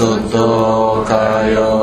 Sutokayo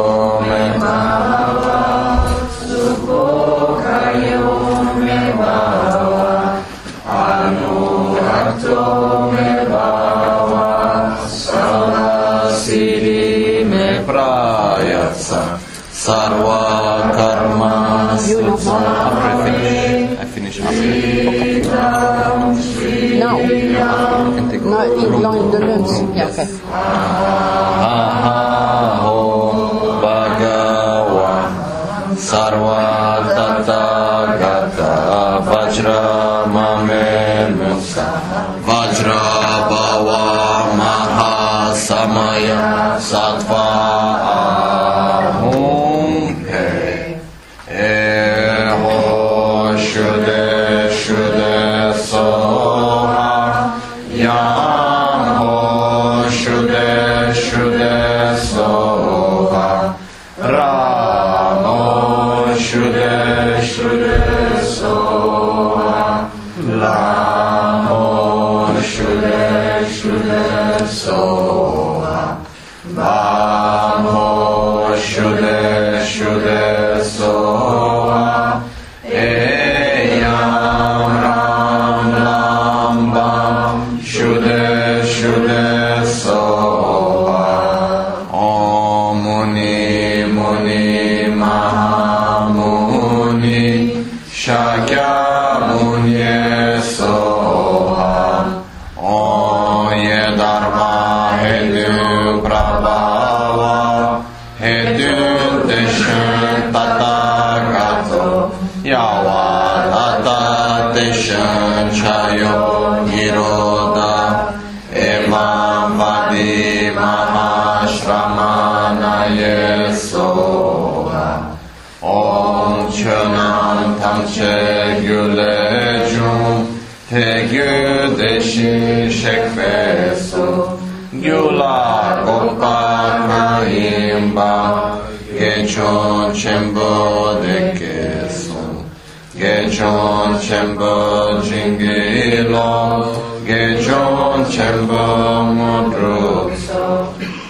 Geçon Çembo Cingilo Geçon Çembo Mudrukso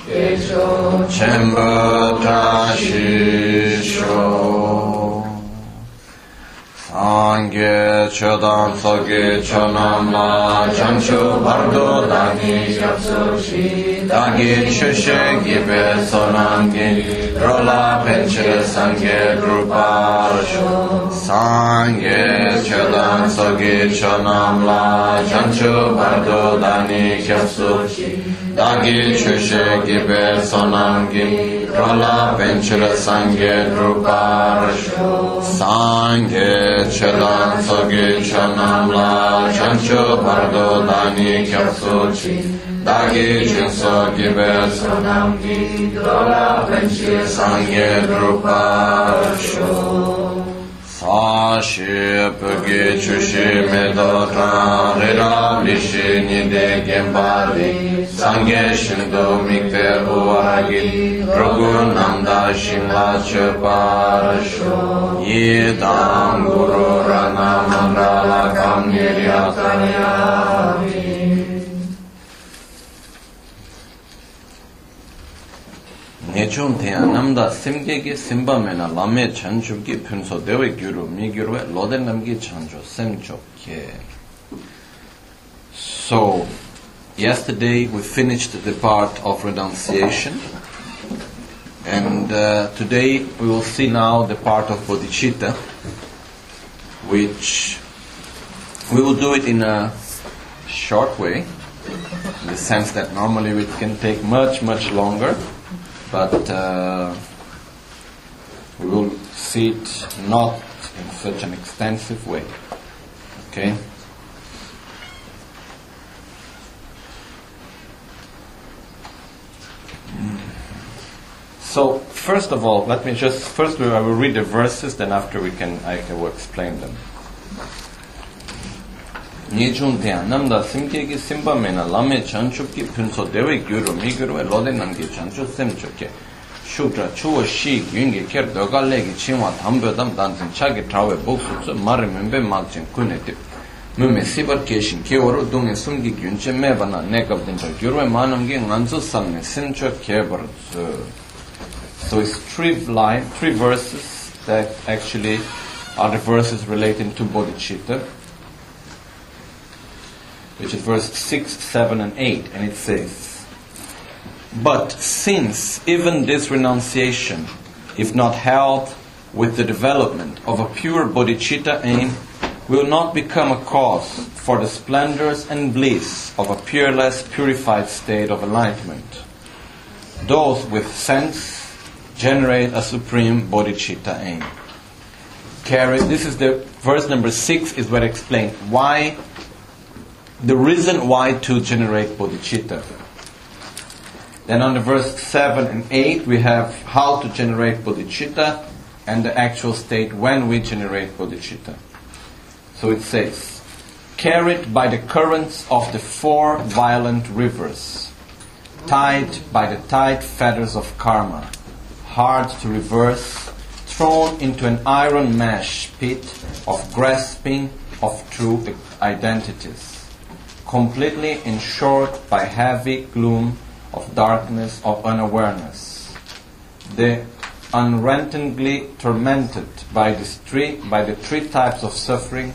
Geçon Çembo Taşişo Sange chodan soge chonamla chancho bardo dagi japsoshi Tangir shushe gibe sonangi rola penche sange rupa rosho sange chodan sogi chonam la chancho bardo dani kyasushi Dagil shushe gibe sonangi rola penche sange rupa rosho sange chodan sogi chonam la chancho bardo dani kyasushi Sakičin sogibė, sanam vidora, penčia sangė drupašo. Saši apgėčių šimė dota, rira lišinį degėm barvi, sangė šindomikte uvaragi, rogunam dašim lačio parašo. Jidam guru ranam mandala kam nirjatanya. So, yesterday we finished the part of renunciation. And uh, today we will see now the part of bodhicitta which we will do it in a short way in the sense that normally it can take much much longer but uh, we will see it not in such an extensive way. Okay? So, first of all, let me just first I will read the verses, then after we can I will explain them. Nechung ten namda simke ki simpa mena lame chanchup ki pinso dewe gyuru mi gyurwe lode namke chanchup simchup ke shukra chuwa shi gyungi ker doga legi chinwa thambyo dam dansin chagi trawe buksu tsu mari mimbe malchin kune tip mume sibar keshin ke oru dungi sumgi gyunche meba na nekab dincha gyurwe manamgi nganzu samne simchup ke bar So it's three line, three verses that actually are the verses relating to bodhicitta. Which is verse 6, 7, and 8, and it says, But since even this renunciation, if not held with the development of a pure bodhicitta aim, will not become a cause for the splendors and bliss of a peerless, purified state of enlightenment. Those with sense generate a supreme bodhicitta aim. Carry, this is the verse number six is where it explains why, the reason why to generate bodhicitta. Then on the verse 7 and 8 we have how to generate bodhicitta and the actual state when we generate bodhicitta. So it says, carried by the currents of the four violent rivers, tied by the tight fetters of karma, hard to reverse, thrown into an iron mesh pit of grasping of true identities, completely ensured by heavy gloom of darkness of unawareness. The unrelentingly tormented by, three, by the three types of suffering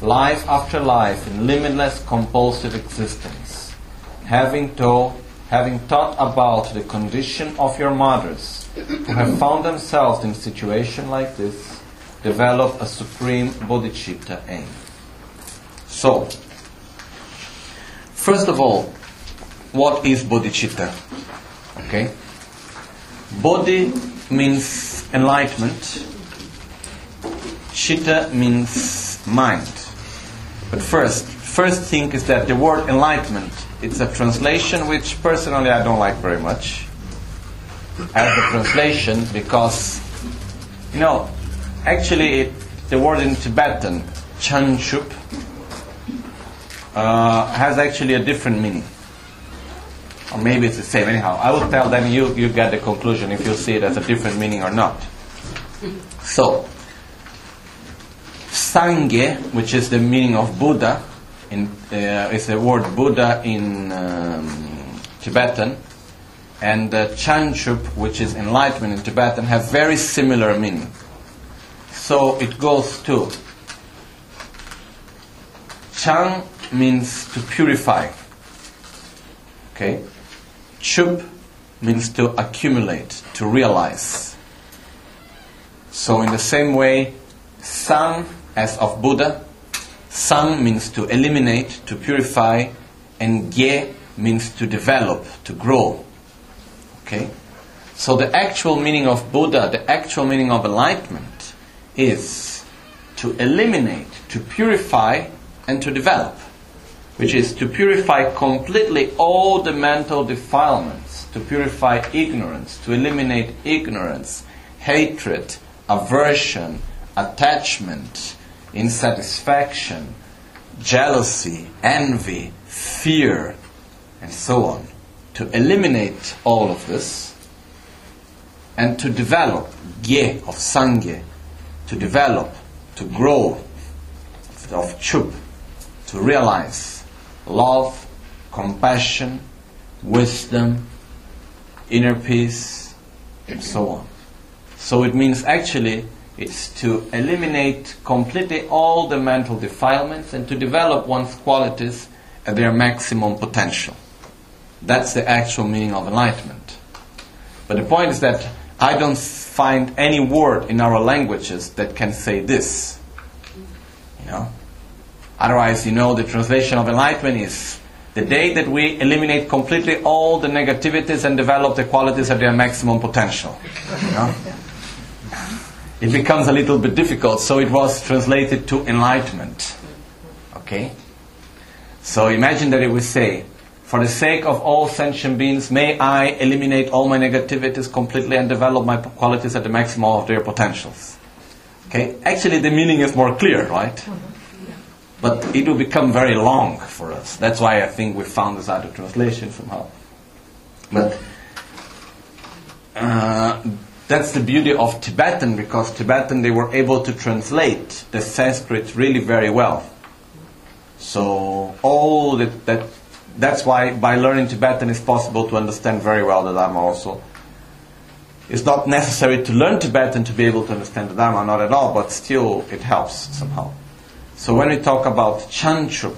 life after life in limitless compulsive existence, having told, having thought about the condition of your mothers who have found themselves in a situation like this, develop a supreme bodhicitta aim. So, first of all, what is bodhicitta? Okay? Bodhi means enlightenment. Chitta means mind. But first, first thing is that the word enlightenment, it's a translation which personally I don't like very much as a translation because, you know, actually it, the word in Tibetan, chanchup, uh, has actually a different meaning. Or maybe it's the same. Anyhow, I will tell them you, you get the conclusion if you see it as a different meaning or not. So, Sangye, which is the meaning of Buddha, in, uh, is the word Buddha in um, Tibetan, and uh, Chanchup, which is enlightenment in Tibetan, have very similar meaning. So it goes to Chang means to purify. Okay? Chup means to accumulate, to realize. So in the same way, Sang as of Buddha. Sang means to eliminate, to purify, and Gye means to develop, to grow. Okay? So the actual meaning of Buddha, the actual meaning of enlightenment, is to eliminate, to purify, and to develop. Which is to purify completely all the mental defilements, to purify ignorance, to eliminate ignorance, hatred, aversion, attachment, insatisfaction, jealousy, envy, fear, and so on. To eliminate all of this and to develop gye of sangye, to develop, to grow of chup, to realize love, compassion, wisdom, inner peace, and so on. So it means actually it's to eliminate completely all the mental defilements and to develop one's qualities at their maximum potential. That's the actual meaning of enlightenment. But the point is that I don't find any word in our languages that can say this. You know? Otherwise, you know, the translation of enlightenment is the day that we eliminate completely all the negativities and develop the qualities at their maximum potential. You know? it becomes a little bit difficult, so it was translated to enlightenment. Okay? So imagine that it would say, for the sake of all sentient beings, may I eliminate all my negativities completely and develop my qualities at the maximum of their potentials. Okay? Actually, the meaning is more clear, right? Mm-hmm. But it will become very long for us. That's why I think we found this out of translation somehow. But uh, that's the beauty of Tibetan because Tibetan they were able to translate the Sanskrit really very well. So all that, that that's why by learning Tibetan it's possible to understand very well the Dharma also. It's not necessary to learn Tibetan to be able to understand the Dharma, not at all, but still it helps somehow. So when we talk about Chanchup,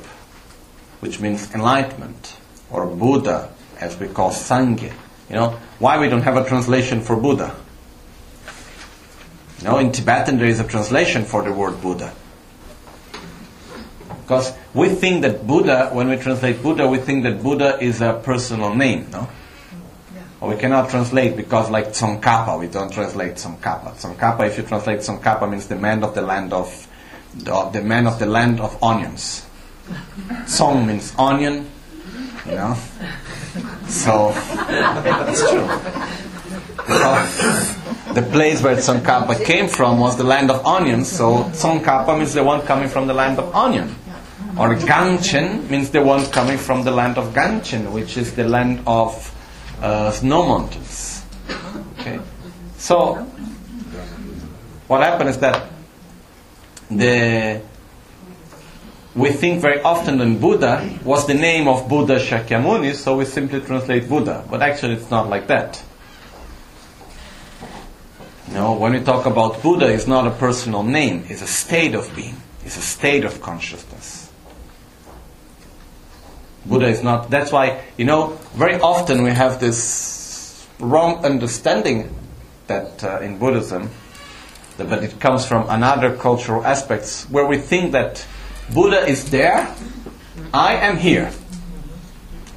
which means enlightenment, or Buddha, as we call Sangye, you know, why we don't have a translation for Buddha? You know, in Tibetan there is a translation for the word Buddha. Because we think that Buddha, when we translate Buddha, we think that Buddha is a personal name, no? Or we cannot translate because like Tsongkhapa, we don't translate Tsongkhapa. Tsongkhapa, if you translate Tsongkhapa, means the man of the land of, the, the man of the land of onions. Song means onion, you know? So, that's true. Because the place where Tsongkhapa came from was the land of onions, so Tsongkhapa means the one coming from the land of onion. Or Gangchen means the one coming from the land of Gangchen, which is the land of uh, snow mountains. Okay, so what happened is that the we think very often that Buddha was the name of Buddha Shakyamuni, so we simply translate Buddha, but actually it's not like that. No, when we talk about Buddha, it's not a personal name, it's a state of being, it's a state of consciousness. Buddha is not. That's why, you know, very often we have this wrong understanding that uh, in Buddhism, but it comes from another cultural aspects, where we think that Buddha is there, I am here,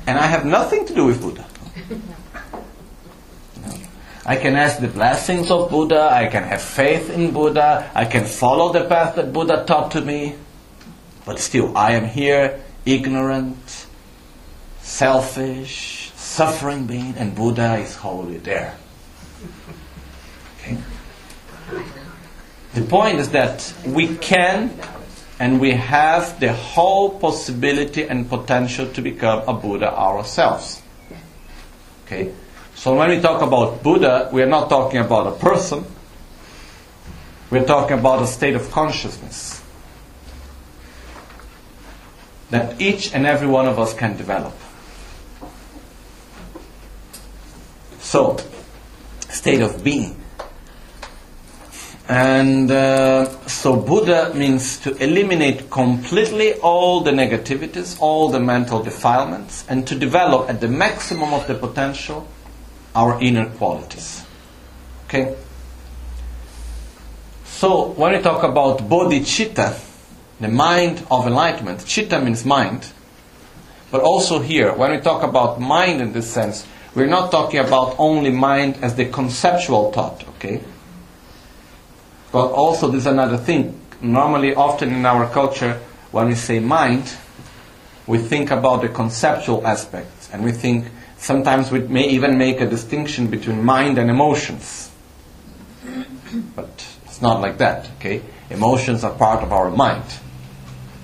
and I have nothing to do with Buddha. I can ask the blessings of Buddha, I can have faith in Buddha, I can follow the path that Buddha taught to me, but still I am here, ignorant, selfish, suffering being, and Buddha is wholly there. Okay? The point is that we can and we have the whole possibility and potential to become a Buddha ourselves. Okay? So when we talk about Buddha, we are not talking about a person. We're talking about a state of consciousness that each and every one of us can develop. So, state of being. And uh, so Buddha means to eliminate completely all the negativities, all the mental defilements, and to develop at the maximum of the potential our inner qualities. Okay? So when we talk about bodhicitta, the mind of enlightenment, chitta means mind, but also here, when we talk about mind in this sense, we're not talking about only mind as the conceptual thought, okay? But also, there's another thing. Normally, often in our culture, when we say mind, we think about the conceptual aspects, and we think sometimes we may even make a distinction between mind and emotions. But it's not like that, okay? Emotions are part of our mind.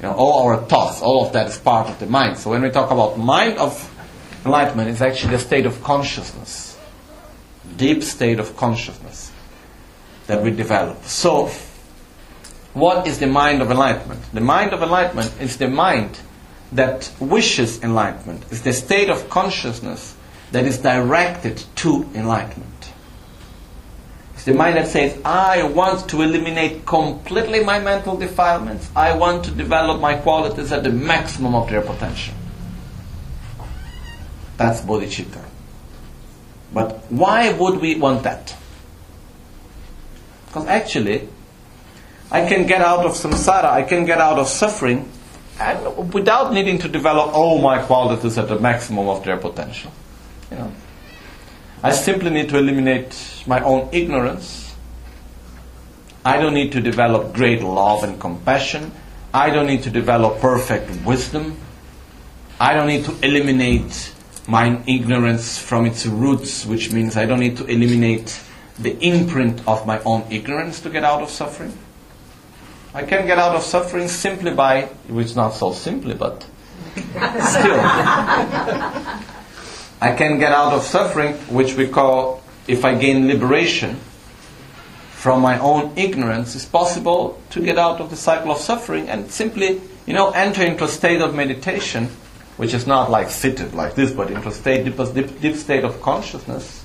You know, all our thoughts, all of that is part of the mind. So when we talk about mind of enlightenment it's actually a state of consciousness, deep state of consciousness that we develop. So, what is the mind of enlightenment? The mind of enlightenment is the mind that wishes enlightenment, is the state of consciousness that is directed to enlightenment. It's the mind that says, I want to eliminate completely my mental defilements. I want to develop my qualities at the maximum of their potential. That's bodhicitta. But why would we want that? Because actually, I can get out of samsara, I can get out of suffering and without needing to develop all my qualities at the maximum of their potential. You know. I simply need to eliminate my own ignorance. I don't need to develop great love and compassion. I don't need to develop perfect wisdom. I don't need to eliminate my ignorance from its roots, which means I don't need to eliminate the imprint of my own ignorance to get out of suffering. I can get out of suffering simply by, which is not so simply, but still. I can get out of suffering, which we call, if I gain liberation from my own ignorance, it's possible to get out of the cycle of suffering and simply you know, enter into a state of meditation, which is not like seated like this, but into a state, deep, deep, deep state of consciousness,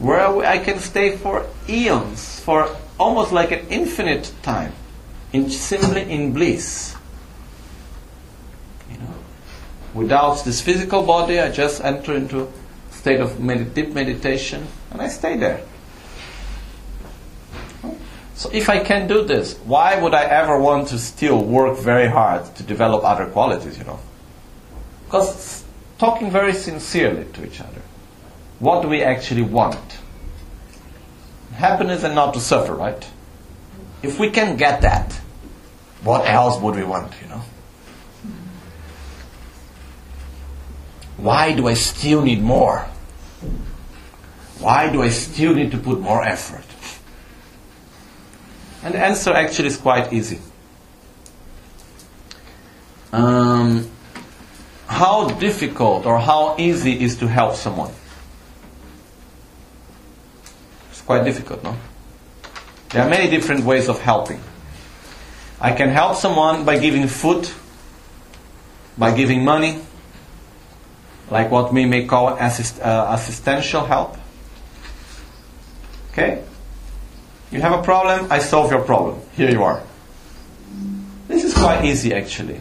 where I can stay for eons, for almost like an infinite time, in simply in bliss. You know, without this physical body, I just enter into a state of med- deep meditation, and I stay there. So if I can do this, why would I ever want to still work very hard to develop other qualities, you know? Because talking very sincerely to each other. What do we actually want? Happiness and not to suffer, right? If we can get that, what else would we want, you know? Why do I still need more? Why do I still need to put more effort? And the answer actually is quite easy. Um, how difficult or how easy is to help someone? It's quite difficult, no? There are many different ways of helping. I can help someone by giving food, by giving money, like what we may call assist, uh, assistential help. Okay? You have a problem, I solve your problem. Here you are. This is quite easy actually.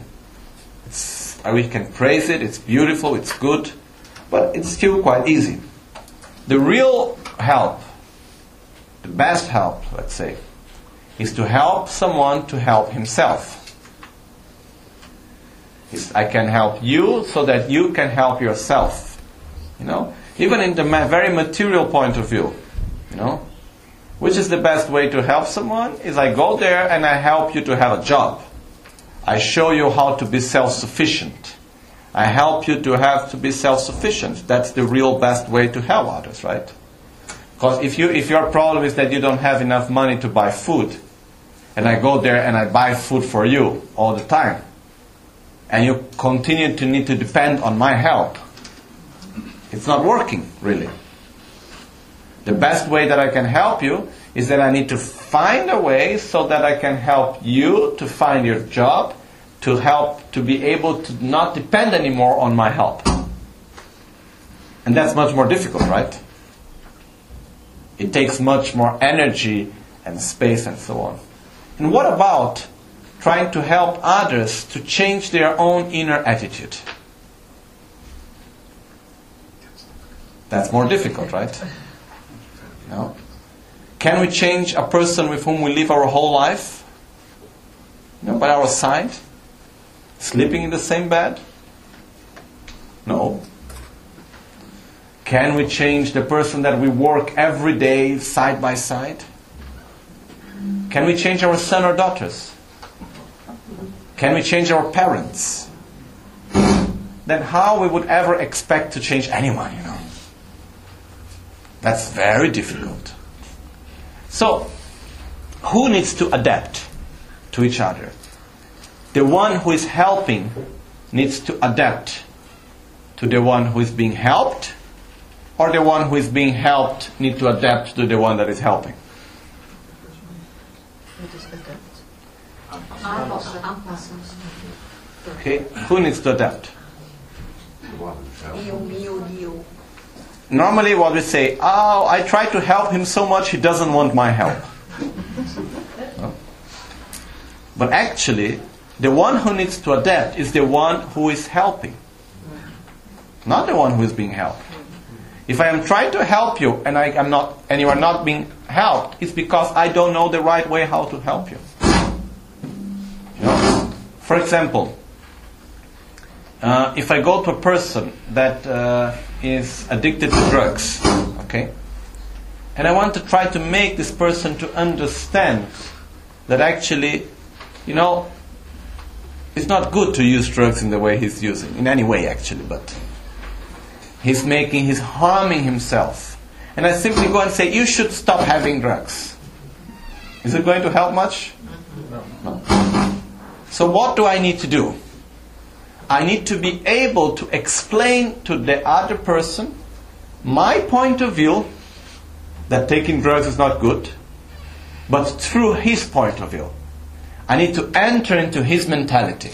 It's, uh, we can praise it, it's beautiful, it's good, but it's still quite easy. The real help, the best help, let's say, is to help someone to help himself. It's, I can help you so that you can help yourself. You know, even in the ma- very material point of view, you know, which is the best way to help someone? Is I go there and I help you to have a job. I show you how to be self-sufficient. I help you to have to be self-sufficient. That's the real best way to help others, right? Because if you if your problem is that you don't have enough money to buy food, and I go there and I buy food for you all the time, and you continue to need to depend on my help, it's not working really. The best way that I can help you is that I need to find a way so that I can help you to find your job, to help to be able to not depend anymore on my help. And that's much more difficult, right? It takes much more energy and space and so on. And what about trying to help others to change their own inner attitude? That's more difficult, right? No. Can we change a person with whom we live our whole life? Know, by our side? Sleeping in the same bed? No. Can we change the person that we work every day side by side? Can we change our son or daughters? Can we change our parents? Then how we would ever expect to change anyone, you know? That's very difficult. So, who needs to adapt to each other? The one who is helping needs to adapt to the one who is being helped, or the one who is being helped need to adapt to the one that is helping. Okay, who needs to adapt? Normally, what we say, oh, I try to help him so much he doesn't want my help. But actually, the one who needs to adapt is the one who is helping, not the one who is being helped. If I am trying to help you and I am not, and you are not being helped, it's because I don't know the right way how to help you. You know? For example, uh, if I go to a person that uh, is addicted to drugs, okay, and I want to try to make this person to understand that actually, you know, it's not good to use drugs in the way he's using, in any way actually, but he's making, he's harming himself. And I simply go and say, you should stop having drugs. Is it going to help much? No. So what do I need to do? I need to be able to explain to the other person my point of view that taking drugs is not good, but through his point of view. I need to enter into his mentality.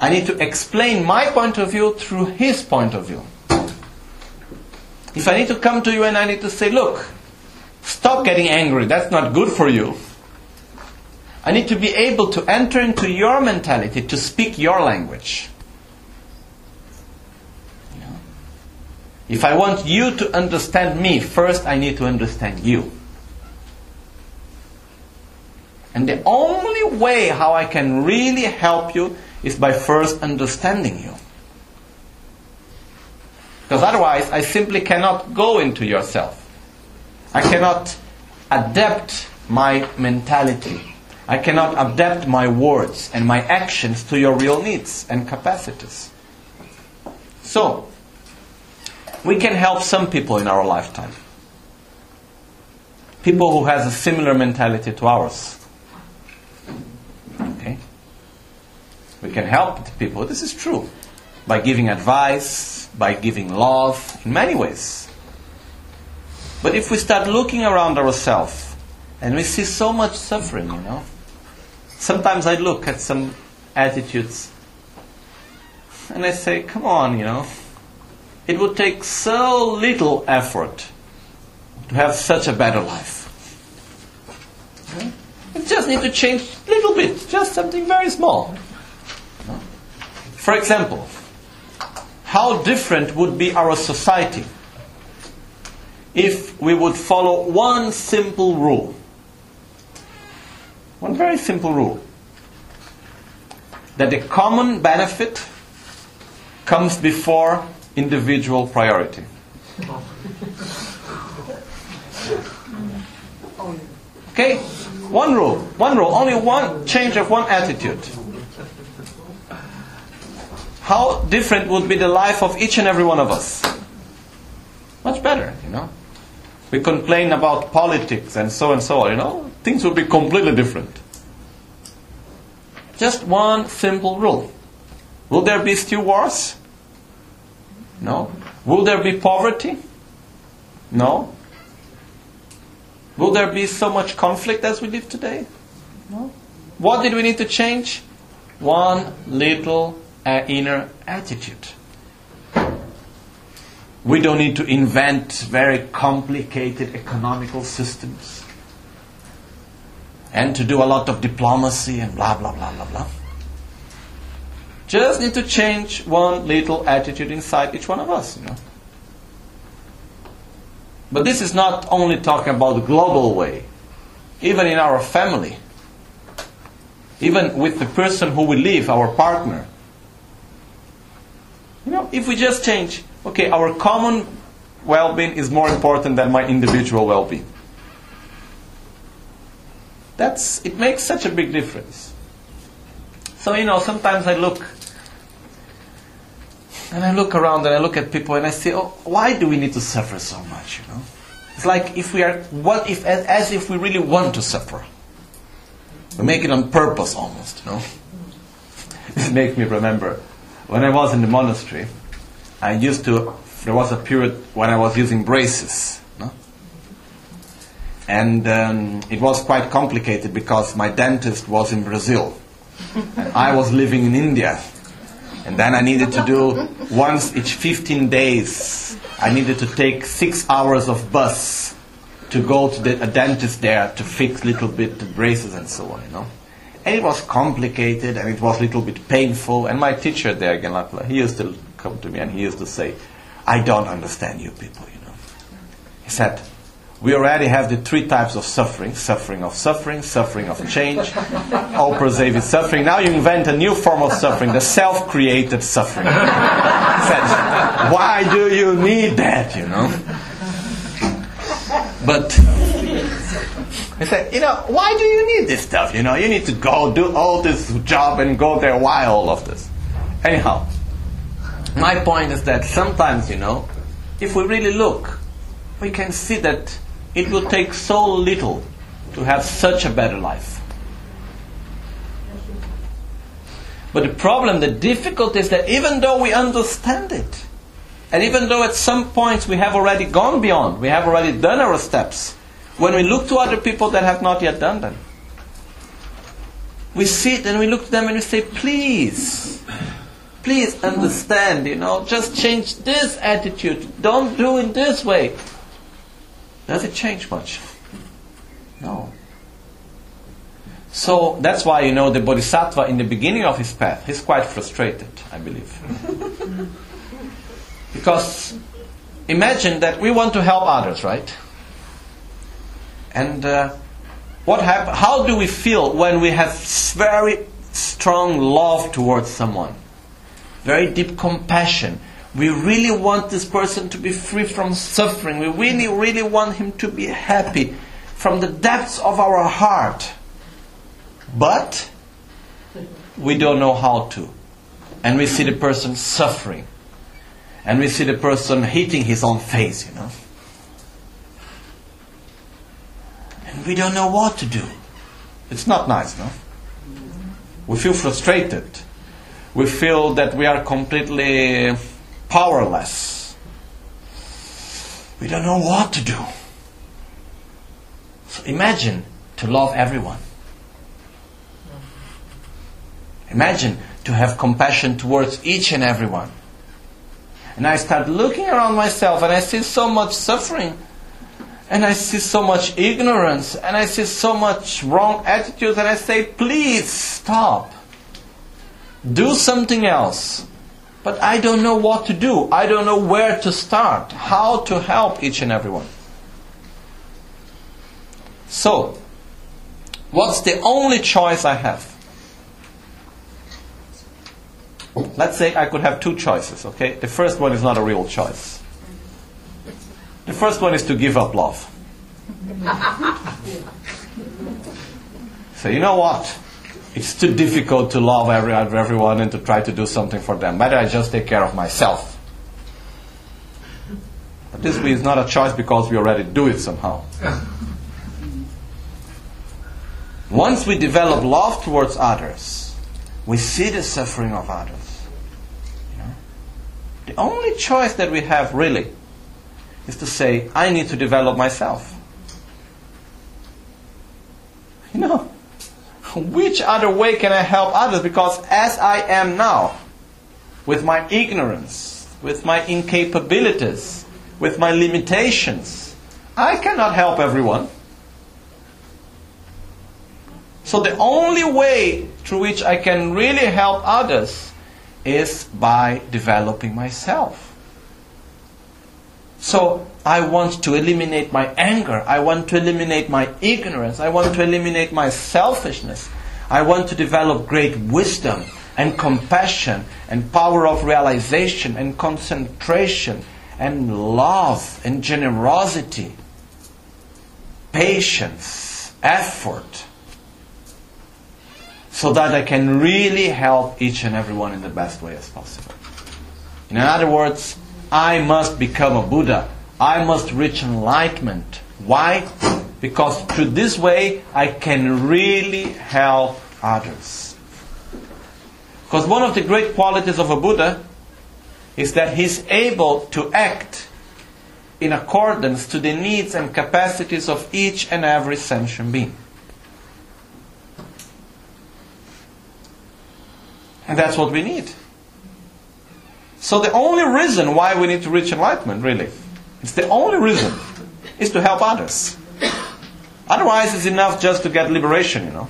I need to explain my point of view through his point of view. If I need to come to you and I need to say, look, stop getting angry, that's not good for you. I need to be able to enter into your mentality, to speak your language. If I want you to understand me, first I need to understand you. And the only way how I can really help you is by first understanding you. Because otherwise, I simply cannot go into yourself. I cannot adapt my mentality. I cannot adapt my words and my actions to your real needs and capacities. So, we can help some people in our lifetime. People who has a similar mentality to ours. Okay? We can help the people. This is true. By giving advice, by giving love, in many ways. But if we start looking around ourselves and we see so much suffering, you know, sometimes I look at some attitudes and I say, come on, you know, it would take so little effort to have such a better life. You just need to change a little bit, just something very small. For example, how different would be our society if we would follow one simple rule? One very simple rule that the common benefit comes before individual priority. Okay? One rule. One rule. Only one change of one attitude. How different would be the life of each and every one of us? Much better, you know. We complain about politics and so and so you know. Things would be completely different. Just one simple rule. Will there be still wars? No. Will there be poverty? No. Will there be so much conflict as we live today? No. What did we need to change? One little uh, inner attitude. We don't need to invent very complicated economical systems and to do a lot of diplomacy and blah, blah, blah, blah, blah. Just need to change one little attitude inside each one of us, you know. But this is not only talking about the global way. Even in our family, even with the person who we live, our partner. You know, if we just change, okay, our common well-being is more important than my individual well-being. That's it makes such a big difference. So you know, sometimes I look and I look around and I look at people and I say, oh, why do we need to suffer so much? You know, it's like if we are what if as, if we really want to suffer. We make it on purpose almost. You know, this makes me remember when I was in the monastery. I used to. There was a period when I was using braces. No? And um, it was quite complicated because my dentist was in Brazil. and I was living in India. And then I needed to do once each 15 days, I needed to take six hours of bus to go to the, a dentist there to fix little bit the braces and so on, you know. And it was complicated and it was a little bit painful. And my teacher there, Genlapla, he used to come to me and he used to say, I don't understand you people, you know. He said, we already have the three types of suffering suffering of suffering, suffering of change, all pervasive suffering. Now you invent a new form of suffering, the self created suffering. Said, Why do you need that, you know? But I said, you know, why do you need this stuff? You know, you need to go do all this job and go there. Why all of this? Anyhow, my point is that sometimes, you know, if we really look, we can see that it will take so little to have such a better life. But the problem, the difficulty is that even though we understand it, and even though at some points we have already gone beyond, we have already done our steps, when we look to other people that have not yet done them, we sit and we look to them and we say, please, please understand, you know, just change this attitude. Don't do it this way. Does it change much? No. So that's why you know the bodhisattva in the beginning of his path, he's quite frustrated, I believe. because imagine that we want to help others, right? And uh, what hap- how do we feel when we have very strong love towards someone? Very deep compassion. We really want this person to be free from suffering. We really, really want him to be happy from the depths of our heart. But we don't know how to. And we see the person suffering. And we see the person hitting his own face, you know. And we don't know what to do. It's not nice, no? We feel frustrated. We feel that we are completely powerless. We don't know what to do. So imagine to love everyone. Imagine to have compassion towards each and everyone. And I start looking around myself and I see so much suffering. And I see so much ignorance. And I see so much wrong attitudes. And I say, please stop. Do something else. But I don't know what to do. I don't know where to start. How to help each and everyone. So, what's the only choice I have? Let's say I could have two choices, okay? The first one is not a real choice. The first one is to give up love. so, you know what? It's too difficult to love every, everyone and to try to do something for them. Better I just take care of myself. But this is not a choice because we already do it somehow. Once we develop love towards others, we see the suffering of others. You know? The only choice that we have really is to say, I need to develop myself. You know, which other way can I help others? Because as I am now, with my ignorance, with my incapabilities, with my limitations, I cannot help everyone. So the only way through which I can really help others is by developing myself. So I want to eliminate my anger. I want to eliminate my ignorance. I want to eliminate my selfishness. I want to develop great wisdom and compassion and power of realization and concentration and love and generosity, patience, effort, so that I can really help each and everyone in the best way as possible. In other words, I must become a Buddha. I must reach enlightenment. Why? Because through this way I can really help others. Because one of the great qualities of a Buddha is that he's able to act in accordance to the needs and capacities of each and every sentient being. And that's what we need. So the only reason why we need to reach enlightenment, really, it's the only reason, is to help others. Otherwise, it's enough just to get liberation, you know.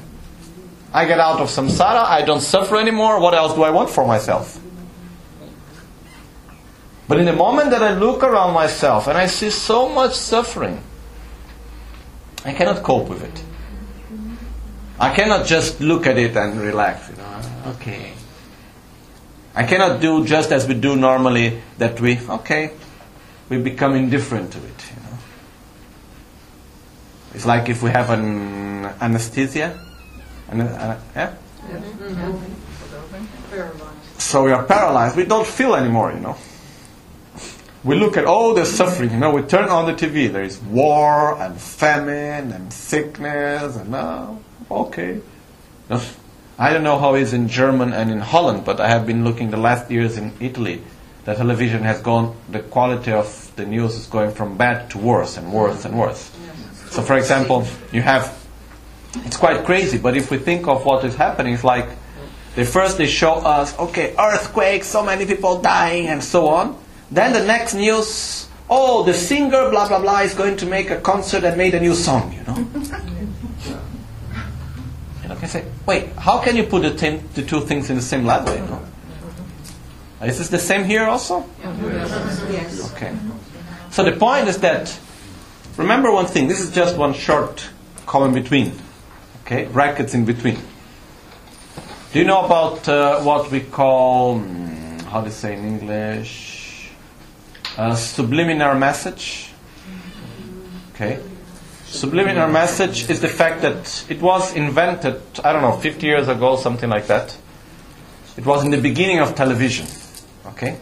I get out of samsara, I don't suffer anymore, what else do I want for myself? But in the moment that I look around myself and I see so much suffering, I cannot cope with it. I cannot just look at it and relax, you know. Okay. I cannot do just as we do normally that we, okay, we become indifferent to it. You know? It's like if we have an anesthesia. An, uh, yeah? So we are paralyzed. We don't feel anymore, you know. We look at all the suffering, you know, we turn on the TV. There is war and famine and sickness and, oh, okay. I don't know how it is in German and in Holland, but I have been looking the last years in Italy. The television has gone, the quality of the news is going from bad to worse and worse and worse. So, for example, you have It's quite crazy, but if we think of what is happening, it's like they first they show us, okay, earthquake, so many people dying, and so on. Then the next news, oh, the singer, blah blah blah, is going to make a concert and made a new song, you know. I say, wait, how can you put the, ten, the two things in the same level? You know? Is this the same here also? Yes. Okay. So the point is that, remember one thing, this is just one short column between, okay, brackets in between. Do you know about uh, what we call, mm, how do you say in English, uh, subliminal message? Okay. Subliminal message is the fact that it was invented, I don't know, 50 years ago, something like that. It was in the beginning of television. Okay?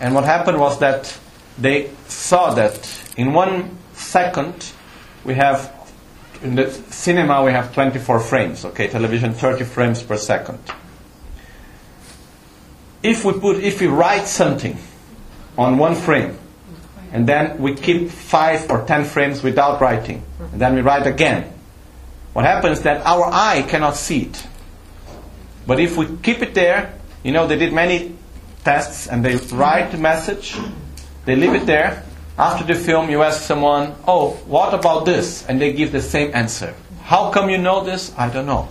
And what happened was that they saw that in one second we have in the cinema we have 24 frames okay television 30 frames per second if we put if we write something on one frame and then we keep 5 or 10 frames without writing and then we write again what happens that our eye cannot see it but if we keep it there you know they did many tests and they write the message, they leave it there. After the film, you ask someone, Oh, what about this? And they give the same answer. How come you know this? I don't know.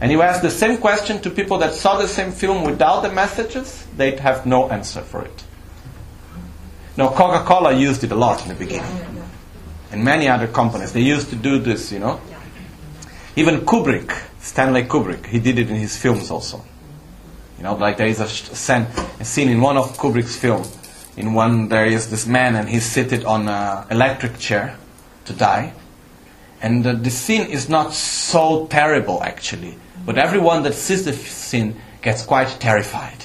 And you ask the same question to people that saw the same film without the messages, they'd have no answer for it. Now, Coca Cola used it a lot in the beginning. And many other companies, they used to do this, you know. Even Kubrick, Stanley Kubrick, he did it in his films also. You know, like there is a, scene, a scene in one of Kubrick's films. In one, there is this man and he's seated on an electric chair to die. And uh, the scene is not so terrible, actually. But everyone that sees the scene gets quite terrified.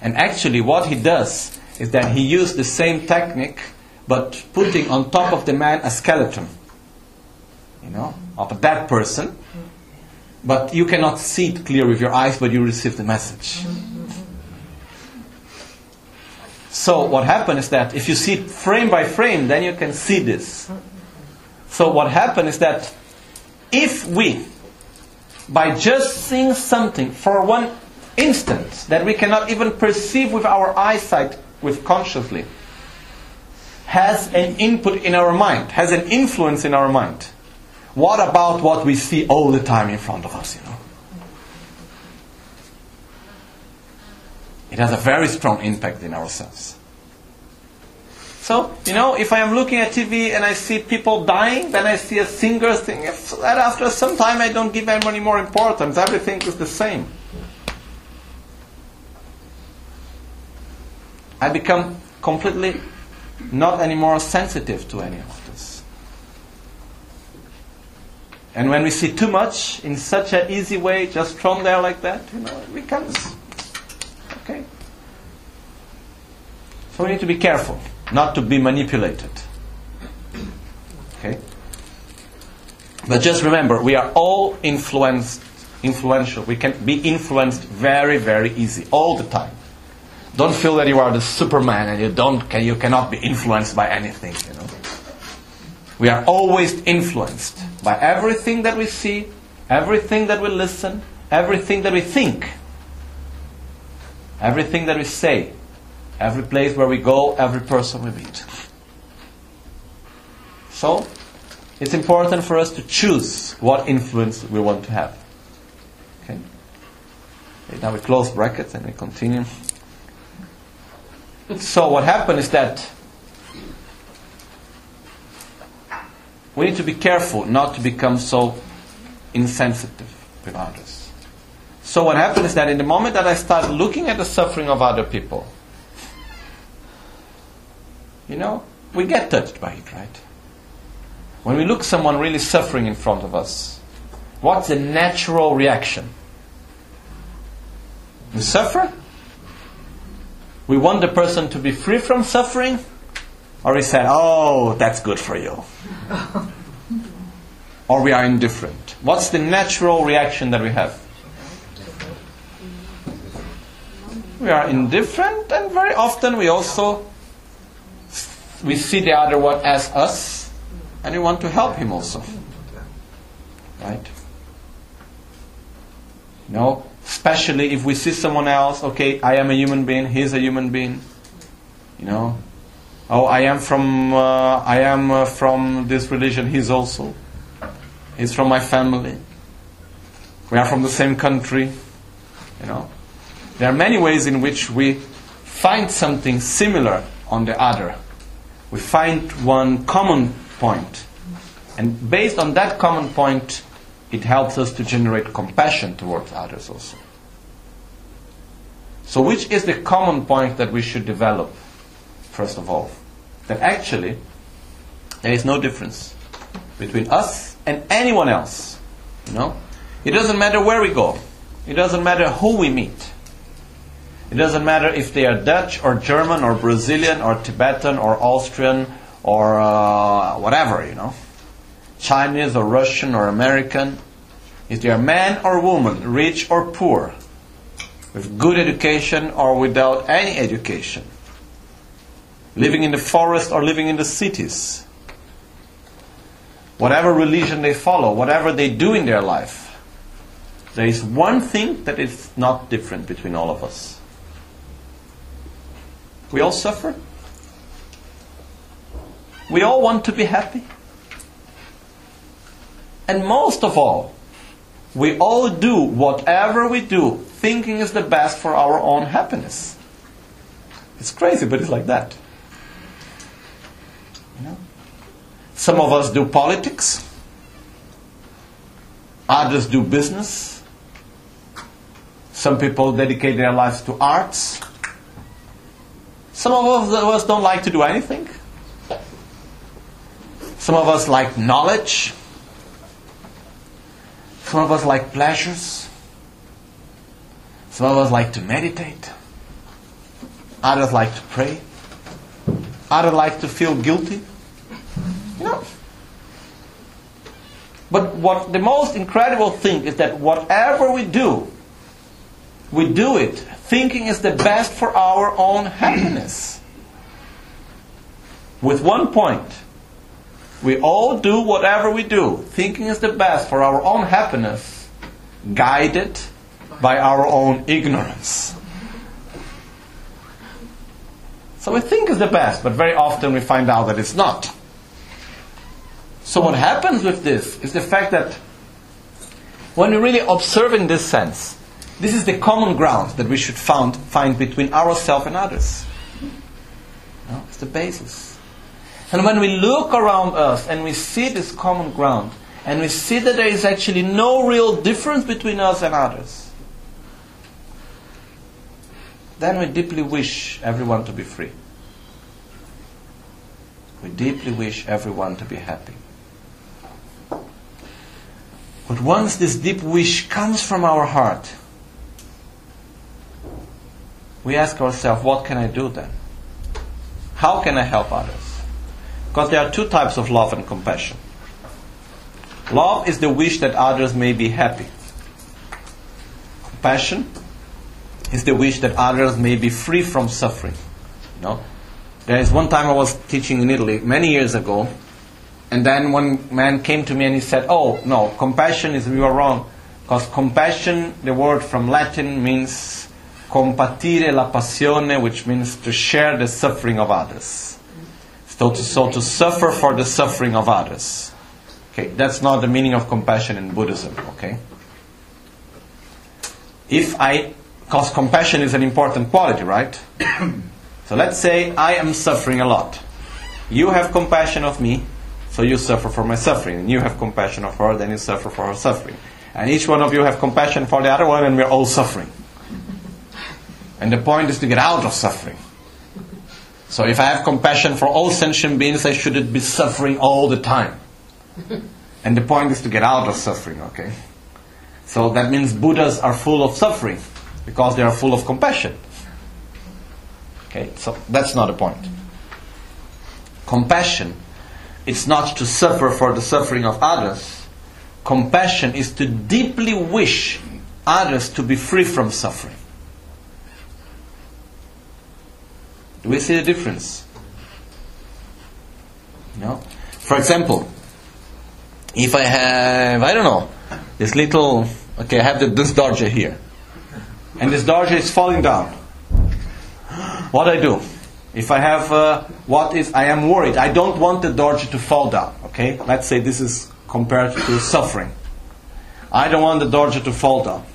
And actually, what he does is that he used the same technique, but putting on top of the man a skeleton. You know, of a dead person but you cannot see it clear with your eyes, but you receive the message. So what happens is that if you see frame by frame, then you can see this. So what happens is that if we, by just seeing something for one instant that we cannot even perceive with our eyesight, with consciously, has an input in our mind, has an influence in our mind. What about what we see all the time in front of us, you know? It has a very strong impact in ourselves. So, you know, if I am looking at TV and I see people dying, then I see a singer singing, and after some time I don't give them any more importance. Everything is the same. I become completely not anymore sensitive to any of this. And when we see too much in such an easy way, just thrown there like that, you know, it becomes okay. So we need to be careful not to be manipulated. Okay? But just remember, we are all influenced, influential. We can be influenced very, very easy, all the time. Don't feel that you are the Superman and you don't, can, you cannot be influenced by anything. You know, we are always influenced by everything that we see, everything that we listen, everything that we think, everything that we say, every place where we go, every person we meet. So, it's important for us to choose what influence we want to have. Okay? okay now we close brackets and we continue. So, what happened is that we need to be careful not to become so insensitive with others. So, what happened is that in the moment that I start looking at the suffering of other people, you know, we get touched by it, right? When we look someone really suffering in front of us, what's the natural reaction? We suffer? We want the person to be free from suffering? Or we say, oh, that's good for you. or we are indifferent. What's the natural reaction that we have? We are indifferent, and very often we also we see the other one as us, and we want to help him also. Right? Know, especially if we see someone else, okay, I am a human being, he's a human being. You know, oh, I am from, uh, I am uh, from this religion, he's also. He's from my family. We are from the same country. You know, there are many ways in which we find something similar on the other. We find one common point. And based on that common point, it helps us to generate compassion towards others also. So, which is the common point that we should develop, first of all? That actually, there is no difference between us and anyone else. You know? It doesn't matter where we go, it doesn't matter who we meet. It doesn't matter if they are Dutch or German or Brazilian or Tibetan or Austrian or uh, whatever, you know. Chinese or Russian or American. If they are man or woman, rich or poor, with good education or without any education, living in the forest or living in the cities, whatever religion they follow, whatever they do in their life, there is one thing that is not different between all of us. We all suffer. We all want to be happy. And most of all, we all do whatever we do thinking is the best for our own happiness. It's crazy, but it's like that. You know? Some of us do politics, others do business. Some people dedicate their lives to arts. Some of us don't like to do anything. Some of us like knowledge. Some of us like pleasures. Some of us like to meditate. Others like to pray. Others like to feel guilty. You know. But what the most incredible thing is that whatever we do, we do it thinking is the best for our own happiness. With one point, we all do whatever we do, thinking is the best for our own happiness, guided by our own ignorance. So we think is the best, but very often we find out that it's not. So what happens with this is the fact that when we really observe in this sense, this is the common ground that we should found, find between ourselves and others. No, it's the basis. And when we look around us and we see this common ground, and we see that there is actually no real difference between us and others, then we deeply wish everyone to be free. We deeply wish everyone to be happy. But once this deep wish comes from our heart, we ask ourselves, what can I do then? How can I help others? Because there are two types of love and compassion. Love is the wish that others may be happy. Compassion is the wish that others may be free from suffering. You know? There is one time I was teaching in Italy many years ago, and then one man came to me and he said, Oh, no, compassion is, you are wrong. Because compassion, the word from Latin means compatire la passione, which means to share the suffering of others. So to, so to suffer for the suffering of others. Okay, that's not the meaning of compassion in Buddhism, okay? If I, because compassion is an important quality, right? so let's say I am suffering a lot. You have compassion of me, so you suffer for my suffering. And you have compassion of her, then you suffer for her suffering. And each one of you have compassion for the other one, and we're all suffering. And the point is to get out of suffering. So if I have compassion for all sentient beings, I shouldn't be suffering all the time. And the point is to get out of suffering, okay? So that means Buddhas are full of suffering because they are full of compassion. Okay, so that's not a point. Compassion is not to suffer for the suffering of others. Compassion is to deeply wish others to be free from suffering. Do we see the difference? No? For example, if I have, I don't know, this little, okay, I have the, this dorje here. And this dorje is falling down. What I do? If I have, uh, what if I am worried? I don't want the dorje to fall down, okay? Let's say this is compared to suffering. I don't want the dorje to fall down.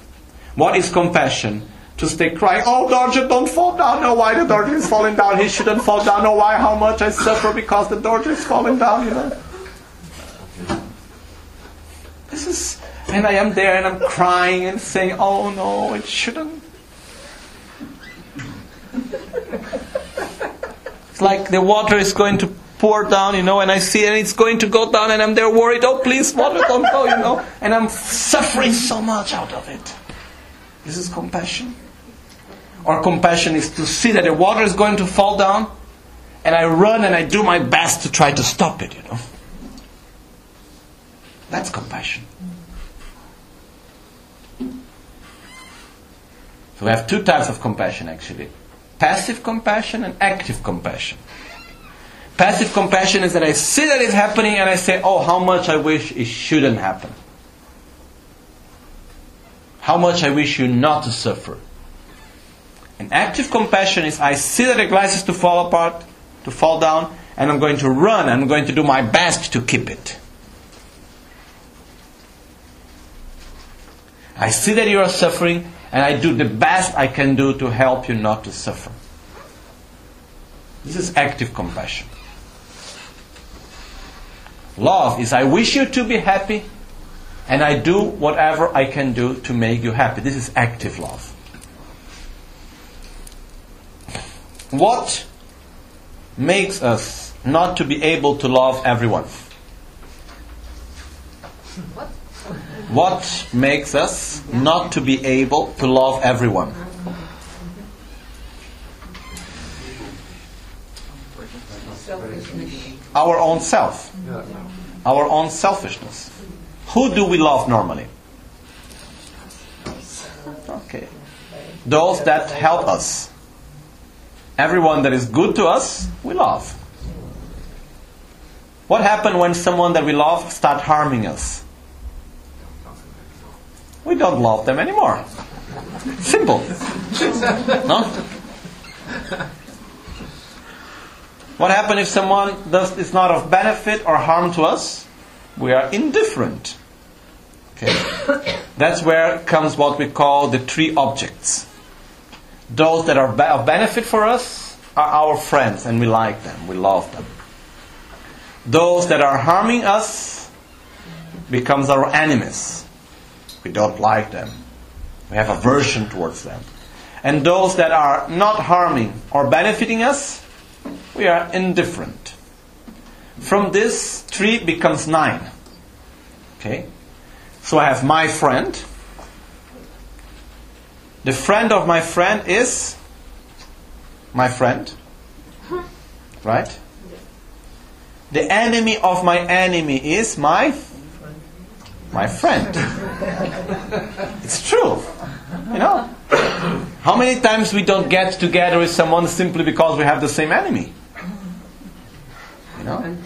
What is compassion? To stay crying, oh dorje, don't fall down. No, why the dorje is falling down? He shouldn't fall down. No, why? How much I suffer because the dorje is falling down, you know? This is, and I am there and I'm crying and saying, oh no, it shouldn't. It's like the water is going to pour down, you know, and I see and it's going to go down and I'm there worried, oh please, water don't go, you know, and I'm suffering so much out of it. This is compassion. Or compassion is to see that the water is going to fall down and I run and I do my best to try to stop it, you know. That's compassion. So we have two types of compassion actually passive compassion and active compassion. Passive compassion is that I see that it's happening and I say, oh, how much I wish it shouldn't happen. How much I wish you not to suffer. And active compassion is I see that the glass is to fall apart, to fall down, and I'm going to run, I'm going to do my best to keep it. I see that you are suffering, and I do the best I can do to help you not to suffer. This is active compassion. Love is I wish you to be happy, and I do whatever I can do to make you happy. This is active love. What makes us not to be able to love everyone? What? Makes us not to be able to love everyone? Our own self. Our own selfishness. Who do we love normally? Okay. Those that help us. Everyone that is good to us, we love. What happens when someone that we love start harming us? We don't love them anymore. Simple. No? What happens if someone does is not of benefit or harm to us? We are indifferent. Okay. That's where comes what we call the three objects. Those that are of benefit for us are our friends and we like them, we love them. Those that are harming us becomes our enemies. We don't like them. We have aversion towards them. And those that are not harming or benefiting us, we are indifferent. From this, three becomes nine. Okay? So I have my friend. The friend of my friend is my friend. Right? The enemy of my enemy is my my friend. It's true. You know? How many times we don't get together with someone simply because we have the same enemy? You know?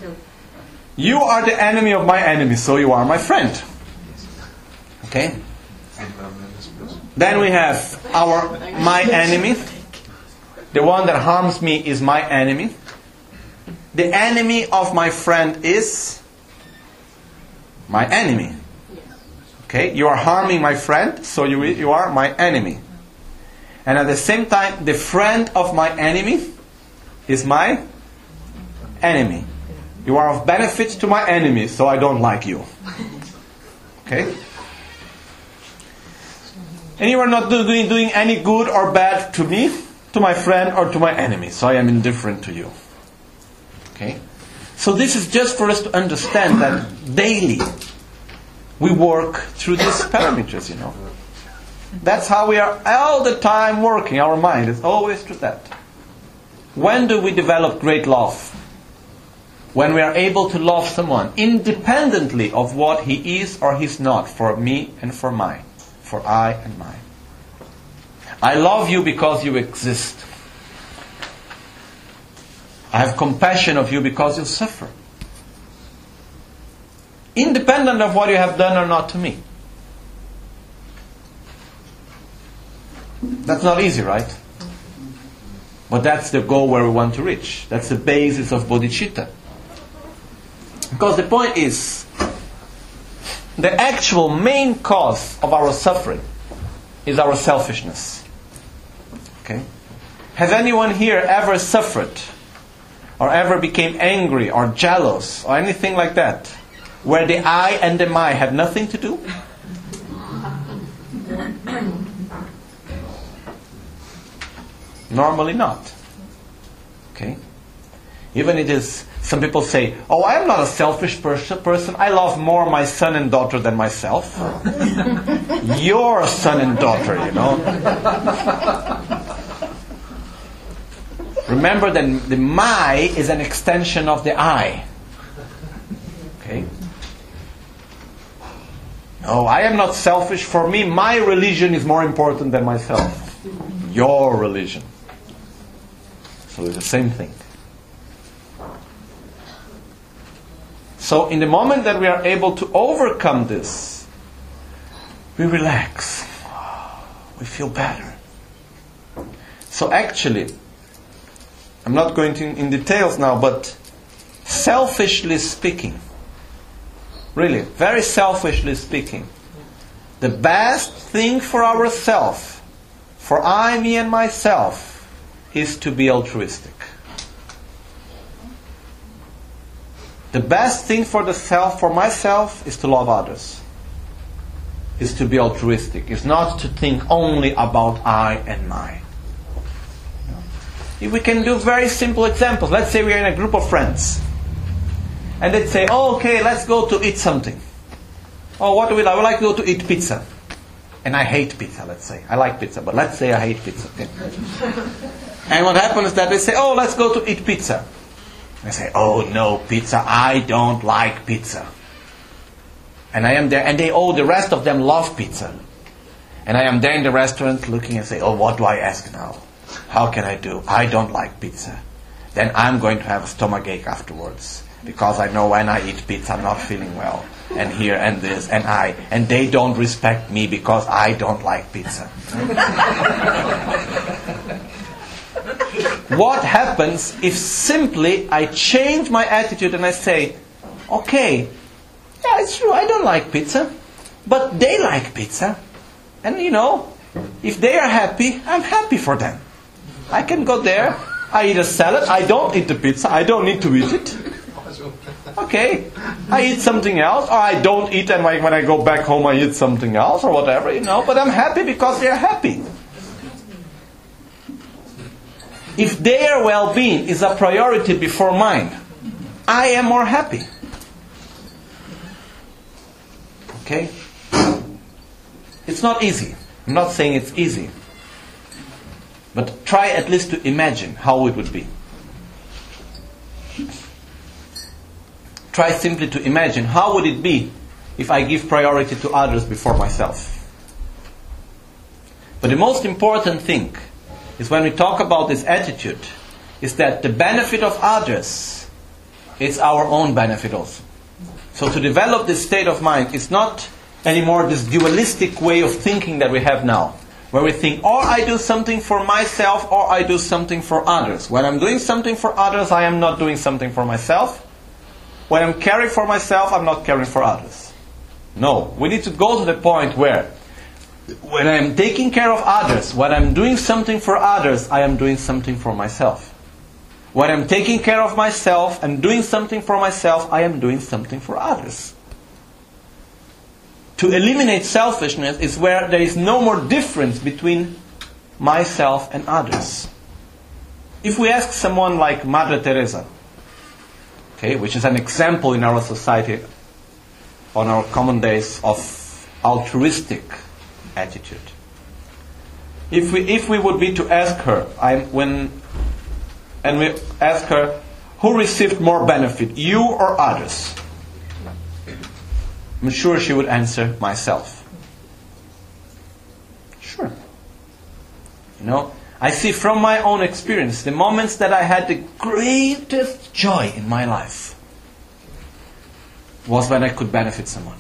You are the enemy of my enemy, so you are my friend. Okay? Then we have our my enemy. The one that harms me is my enemy. The enemy of my friend is my enemy. Okay? You are harming my friend, so you, you are my enemy. And at the same time, the friend of my enemy is my enemy. You are of benefit to my enemy, so I don't like you. Okay? And you are not do- doing, doing any good or bad to me, to my friend, or to my enemy, so I am indifferent to you. Okay? So this is just for us to understand that daily we work through these parameters, you know. That's how we are all the time working. Our mind is always through that. When do we develop great love? When we are able to love someone independently of what he is or he's not, for me and for mine, for I and mine. I love you because you exist. I have compassion of you because you suffer. Independent of what you have done or not to me. That's not easy, right? But that's the goal where we want to reach. That's the basis of bodhicitta. Because the point is, the actual main cause of our suffering is our selfishness. Okay? Has anyone here ever suffered or ever became angry or jealous or anything like that where the I and the my had nothing to do? Normally not. Okay? Even it is, some people say, oh, I am not a selfish pers- person. I love more my son and daughter than myself. Your son and daughter, you know. Remember that the my is an extension of the I. Okay? No, I am not selfish. For me, my religion is more important than myself. Your religion. So it's the same thing. So, in the moment that we are able to overcome this, we relax. We feel better. So, actually, I'm not going to in details now, but selfishly speaking, really, very selfishly speaking, the best thing for ourselves, for I, me, and myself, is to be altruistic. The best thing for the self, for myself, is to love others. Is to be altruistic. Is not to think only about I and mine. If We can do very simple examples. Let's say we're in a group of friends. And they say, oh, okay, let's go to eat something. Oh, what do we like? We like to go to eat pizza. And I hate pizza, let's say. I like pizza, but let's say I hate pizza. And what happens is that they say, oh, let's go to eat pizza. I say, oh, no, pizza. I don't like pizza. And I am there, and they, oh, the rest of them love pizza. And I am there in the restaurant looking and say, oh, what do I ask now? How can I do? I don't like pizza. Then I'm going to have a stomach ache afterwards because I know when I eat pizza, I'm not feeling well. And here and this and I. And they don't respect me because I don't like pizza. what happens if simply I change my attitude and I say, okay, yeah, it's true, I don't like pizza, but they like pizza. And you know, if they are happy, I'm happy for them. I can go there, I eat a salad, I don't eat the pizza, I don't need to eat it. Okay, I eat something else, or I don't eat, and when I go back home, I eat something else, or whatever, you know, but I'm happy because they're happy. If their well being is a priority before mine, I am more happy. Okay? It's not easy. I'm not saying it's easy. But try at least to imagine how it would be. Try simply to imagine how would it be if I give priority to others before myself. But the most important thing is when we talk about this attitude is that the benefit of others is our own benefit also. So to develop this state of mind is not anymore this dualistic way of thinking that we have now where we think, or I do something for myself, or I do something for others. When I'm doing something for others, I am not doing something for myself. When I'm caring for myself, I'm not caring for others. No, we need to go to the point where when I'm taking care of others, when I'm doing something for others, I am doing something for myself. When I'm taking care of myself and doing something for myself, I am doing something for others to eliminate selfishness is where there is no more difference between myself and others. If we ask someone like Madre Teresa, okay, which is an example in our society on our common days of altruistic attitude. If we, if we would be to ask her, I, when, and we ask her, who received more benefit, you or others? I'm sure she would answer myself. Sure. You know, I see from my own experience the moments that I had the greatest joy in my life was when I could benefit someone.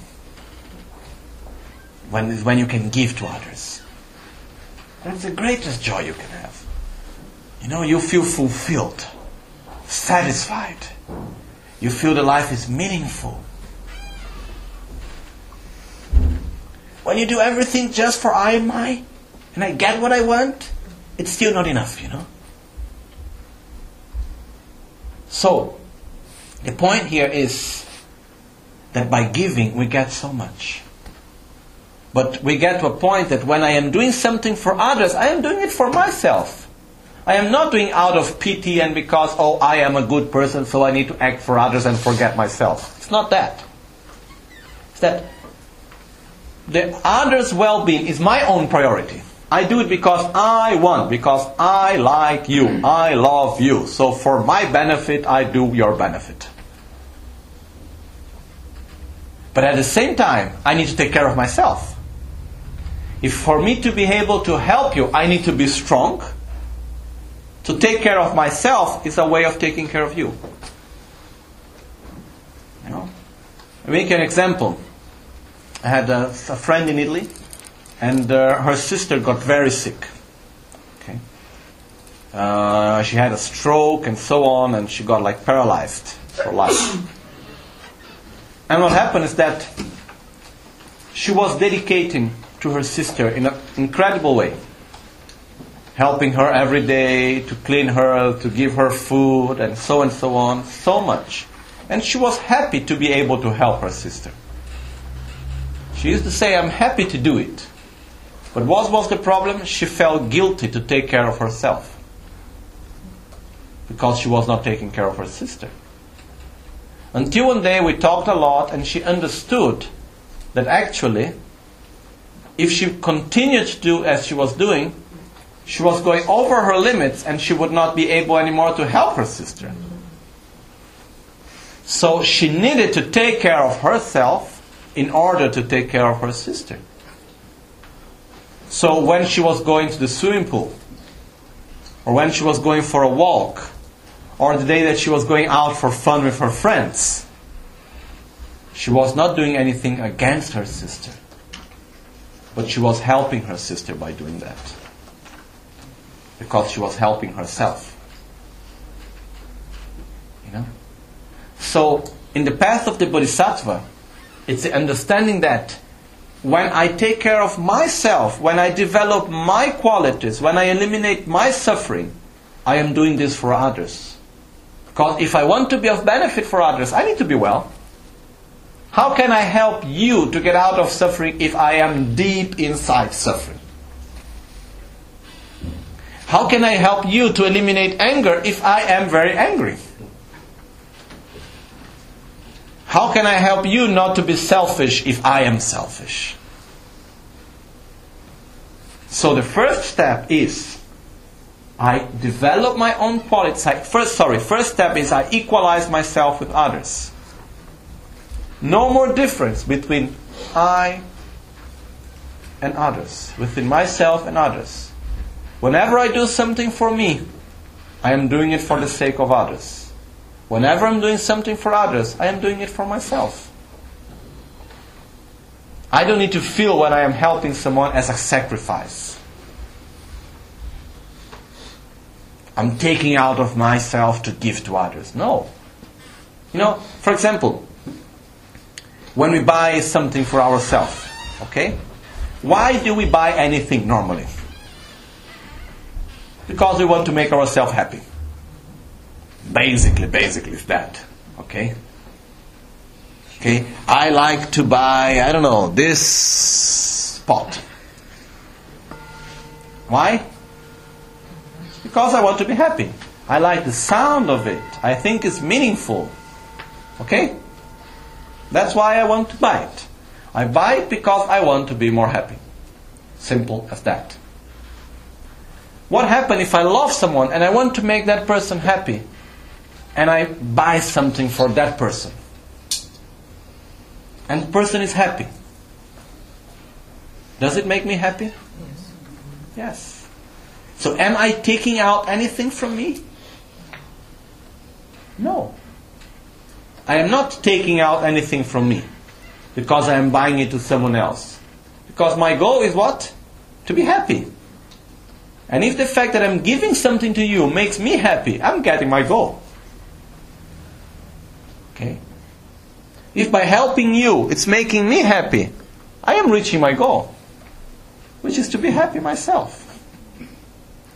When, when you can give to others. That's the greatest joy you can have. You know, you feel fulfilled, satisfied. You feel the life is meaningful. When you do everything just for I and my, and I get what I want, it's still not enough, you know. So, the point here is that by giving we get so much. But we get to a point that when I am doing something for others, I am doing it for myself. I am not doing out of pity and because, oh, I am a good person, so I need to act for others and forget myself. It's not that. It's that the others' well being is my own priority. I do it because I want, because I like you, I love you. So for my benefit, I do your benefit. But at the same time, I need to take care of myself. If for me to be able to help you, I need to be strong, to take care of myself is a way of taking care of you. You know? I make an example. I had a, a friend in Italy, and uh, her sister got very sick. Okay, uh, she had a stroke and so on, and she got like paralyzed for life. and what happened is that she was dedicating to her sister in an incredible way helping her every day, to clean her, to give her food, and so and so on, so much. And she was happy to be able to help her sister. She used to say, I'm happy to do it. But what was the problem? She felt guilty to take care of herself. Because she was not taking care of her sister. Until one day we talked a lot and she understood that actually, if she continued to do as she was doing, she was going over her limits and she would not be able anymore to help her sister. So she needed to take care of herself in order to take care of her sister. So when she was going to the swimming pool, or when she was going for a walk, or the day that she was going out for fun with her friends, she was not doing anything against her sister, but she was helping her sister by doing that because she was helping herself. You know? So, in the path of the Bodhisattva, it's the understanding that when I take care of myself, when I develop my qualities, when I eliminate my suffering, I am doing this for others. Because if I want to be of benefit for others, I need to be well. How can I help you to get out of suffering if I am deep inside suffering? How can I help you to eliminate anger if I am very angry? How can I help you not to be selfish if I am selfish? So the first step is I develop my own qualities. First, sorry, first step is I equalize myself with others. No more difference between I and others, within myself and others. Whenever I do something for me, I am doing it for the sake of others. Whenever I'm doing something for others, I am doing it for myself. I don't need to feel when I am helping someone as a sacrifice. I'm taking out of myself to give to others. No. You know, for example, when we buy something for ourselves, okay? Why do we buy anything normally? Because we want to make ourselves happy. Basically, basically, it's that. Okay? Okay? I like to buy, I don't know, this pot. Why? Because I want to be happy. I like the sound of it. I think it's meaningful. Okay? That's why I want to buy it. I buy it because I want to be more happy. Simple as that. What happens if I love someone and I want to make that person happy and I buy something for that person? And the person is happy. Does it make me happy? Yes. Yes. So am I taking out anything from me? No. I am not taking out anything from me because I am buying it to someone else. Because my goal is what? To be happy. And if the fact that I'm giving something to you makes me happy, I'm getting my goal. Okay? If by helping you it's making me happy, I am reaching my goal, which is to be happy myself.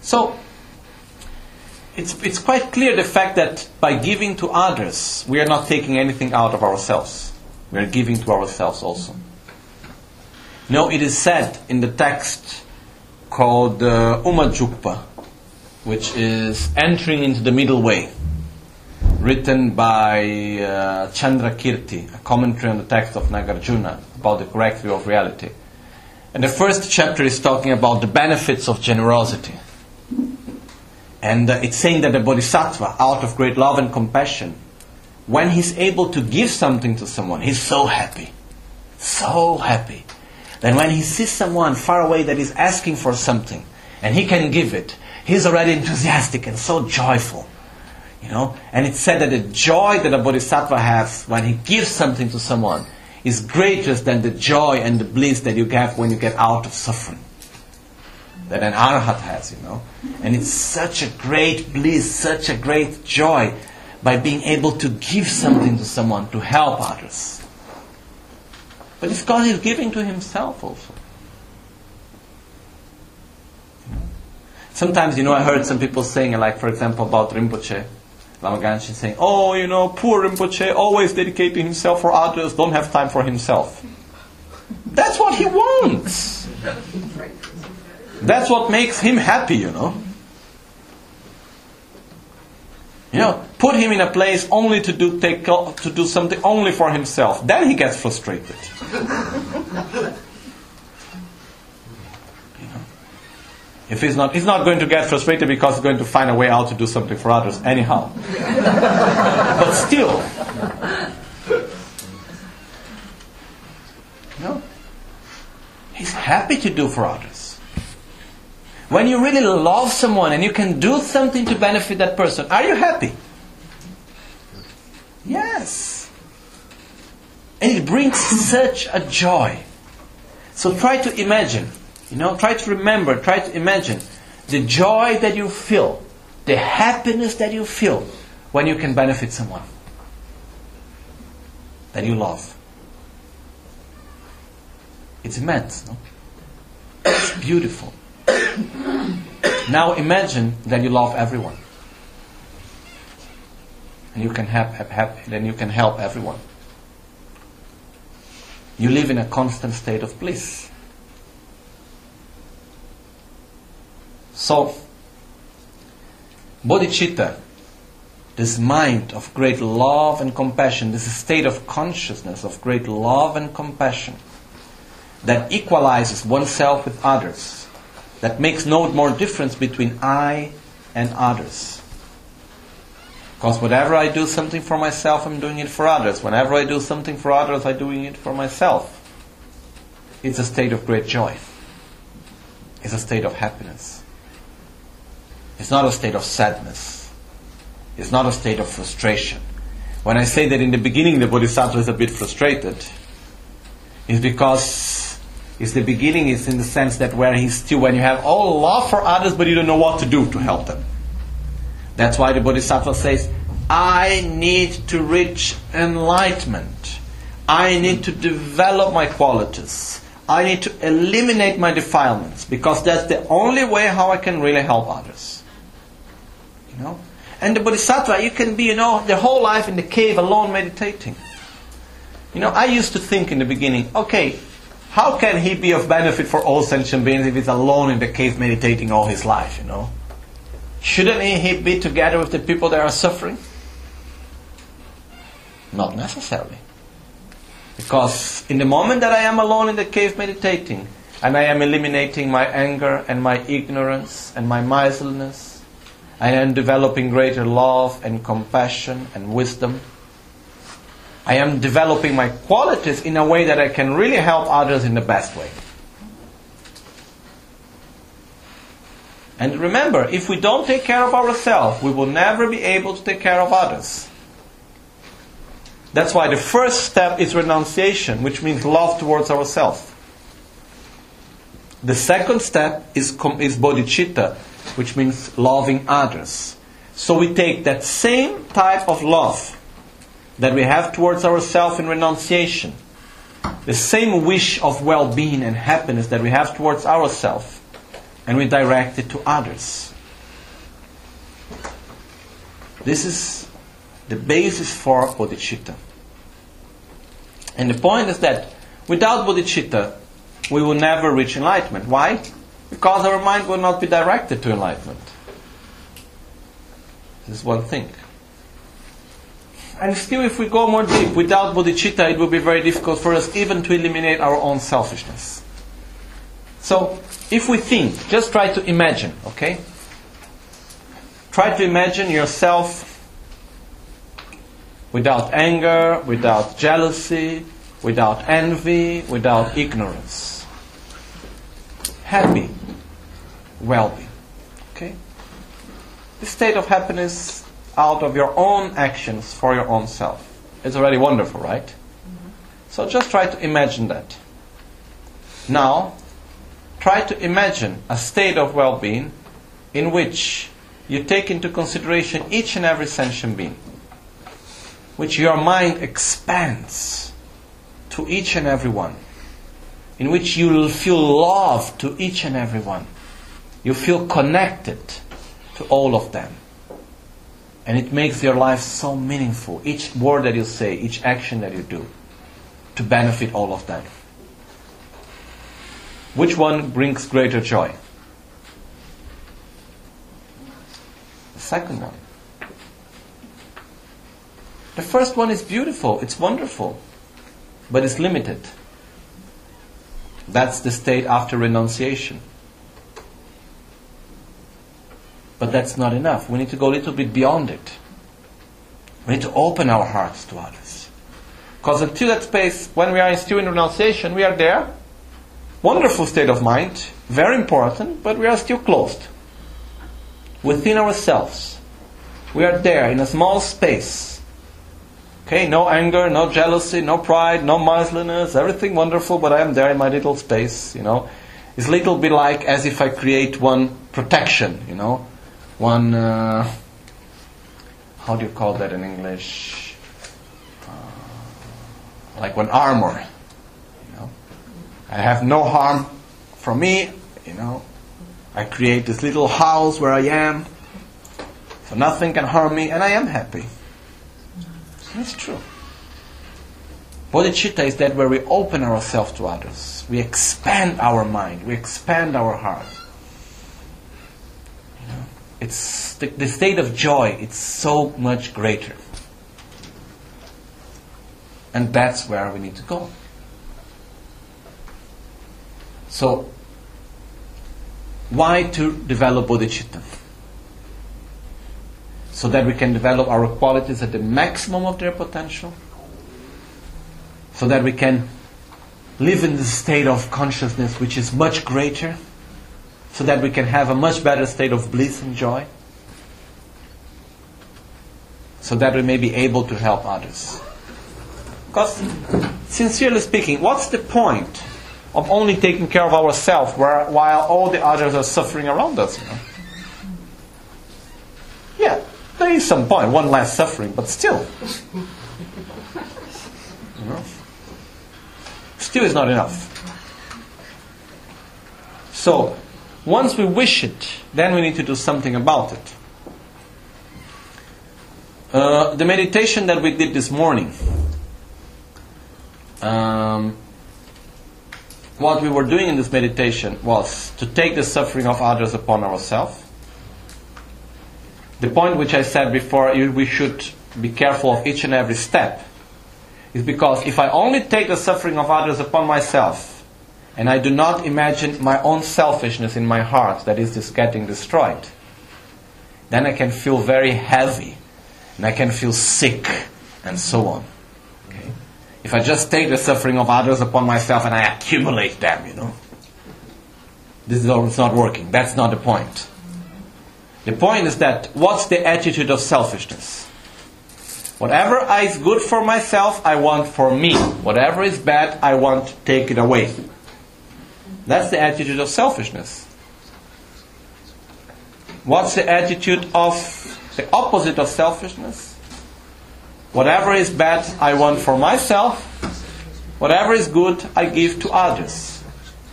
So, it's, it's quite clear the fact that by giving to others, we are not taking anything out of ourselves. We are giving to ourselves also. No, it is said in the text called uh, Umajukpa, which is entering into the middle way, written by uh, Chandrakirti, a commentary on the text of Nagarjuna about the correct view of reality. And the first chapter is talking about the benefits of generosity. And uh, it's saying that the bodhisattva, out of great love and compassion, when he's able to give something to someone, he's so happy. So happy. Then when he sees someone far away that is asking for something, and he can give it, he's already enthusiastic and so joyful. You know? And it's said that the joy that a bodhisattva has when he gives something to someone is greater than the joy and the bliss that you get when you get out of suffering. That an arhat has, you know. And it's such a great bliss, such a great joy by being able to give something to someone to help others. But it's God is giving to himself also. Sometimes, you know, I heard some people saying, like, for example, about Rinpoche, Lama Gangchen saying, oh, you know, poor Rinpoche, always dedicating himself for others, don't have time for himself. That's what he wants. That's what makes him happy, you know. You know, put him in a place only to do take to do something only for himself. Then he gets frustrated. you know? If he's not, he's not going to get frustrated because he's going to find a way out to do something for others anyhow. but still, you know, he's happy to do for others. When you really love someone and you can do something to benefit that person, are you happy? Yes. And it brings such a joy. So try to imagine, you know, try to remember, try to imagine the joy that you feel, the happiness that you feel when you can benefit someone that you love. It's immense, no? It's beautiful. Now imagine that you love everyone. And you can help, then you can help everyone. You live in a constant state of bliss. So, bodhicitta, this mind of great love and compassion, this state of consciousness of great love and compassion that equalizes oneself with others, that makes no more difference between I and others. Because whenever I do something for myself, I'm doing it for others. Whenever I do something for others, I'm doing it for myself. It's a state of great joy. It's a state of happiness. It's not a state of sadness. It's not a state of frustration. When I say that in the beginning the bodhisattva is a bit frustrated, it's because is the beginning is in the sense that where he's still when you have all love for others but you don't know what to do to help them. That's why the bodhisattva says i need to reach enlightenment. I need to develop my qualities. I need to eliminate my defilements because that's the only way how i can really help others. You know? And the bodhisattva you can be you know the whole life in the cave alone meditating. You know i used to think in the beginning okay how can he be of benefit for all sentient beings if he's alone in the cave meditating all his life, you know? Shouldn't he be together with the people that are suffering? Not necessarily. Because in the moment that I am alone in the cave meditating, and I am eliminating my anger and my ignorance and my miserliness, I am developing greater love and compassion and wisdom I am developing my qualities in a way that I can really help others in the best way. And remember, if we don't take care of ourselves, we will never be able to take care of others. That's why the first step is renunciation, which means love towards ourselves. The second step is, is bodhicitta, which means loving others. So we take that same type of love that we have towards ourselves in renunciation, the same wish of well being and happiness that we have towards ourselves, and we direct it to others. This is the basis for bodhicitta. And the point is that without bodhicitta, we will never reach enlightenment. Why? Because our mind will not be directed to enlightenment. This is one thing. And still, if we go more deep, without bodhicitta, it will be very difficult for us even to eliminate our own selfishness. So, if we think, just try to imagine, okay? Try to imagine yourself without anger, without jealousy, without envy, without ignorance. Happy, well being. Okay? This state of happiness out of your own actions for your own self It's already wonderful, right? Mm-hmm. So just try to imagine that. Now, try to imagine a state of well being in which you take into consideration each and every sentient being, which your mind expands to each and every one, in which you feel love to each and every one. You feel connected to all of them. And it makes your life so meaningful. Each word that you say, each action that you do, to benefit all of them. Which one brings greater joy? The second one. The first one is beautiful, it's wonderful, but it's limited. That's the state after renunciation. But that's not enough. We need to go a little bit beyond it. We need to open our hearts to others. Because until that space, when we are still in renunciation, we are there. Wonderful state of mind, very important, but we are still closed. Within ourselves. We are there in a small space. Okay, no anger, no jealousy, no pride, no miserliness, everything wonderful, but I am there in my little space, you know. It's a little bit like as if I create one protection, you know one uh, how do you call that in English? Uh, like one armor. You know, I have no harm from me. You know, I create this little house where I am, so nothing can harm me, and I am happy. That's true. Bodhicitta is that where we open ourselves to others. We expand our mind. We expand our heart it's the, the state of joy it's so much greater. And that's where we need to go. So why to develop bodhicitta? So that we can develop our qualities at the maximum of their potential. So that we can live in the state of consciousness which is much greater so that we can have a much better state of bliss and joy, so that we may be able to help others. Because, sincerely speaking, what's the point of only taking care of ourselves while all the others are suffering around us? You know? Yeah, there is some point, one less suffering, but still. You know? Still is not enough. So, once we wish it, then we need to do something about it. Uh, the meditation that we did this morning, um, what we were doing in this meditation was to take the suffering of others upon ourselves. The point which I said before, we should be careful of each and every step, is because if I only take the suffering of others upon myself, and I do not imagine my own selfishness in my heart that is just getting destroyed, then I can feel very heavy and I can feel sick and so on. Okay? If I just take the suffering of others upon myself and I accumulate them, you know, this is not working. That's not the point. The point is that what's the attitude of selfishness? Whatever is good for myself, I want for me. Whatever is bad, I want to take it away. That's the attitude of selfishness. What's the attitude of the opposite of selfishness? Whatever is bad, I want for myself. Whatever is good, I give to others.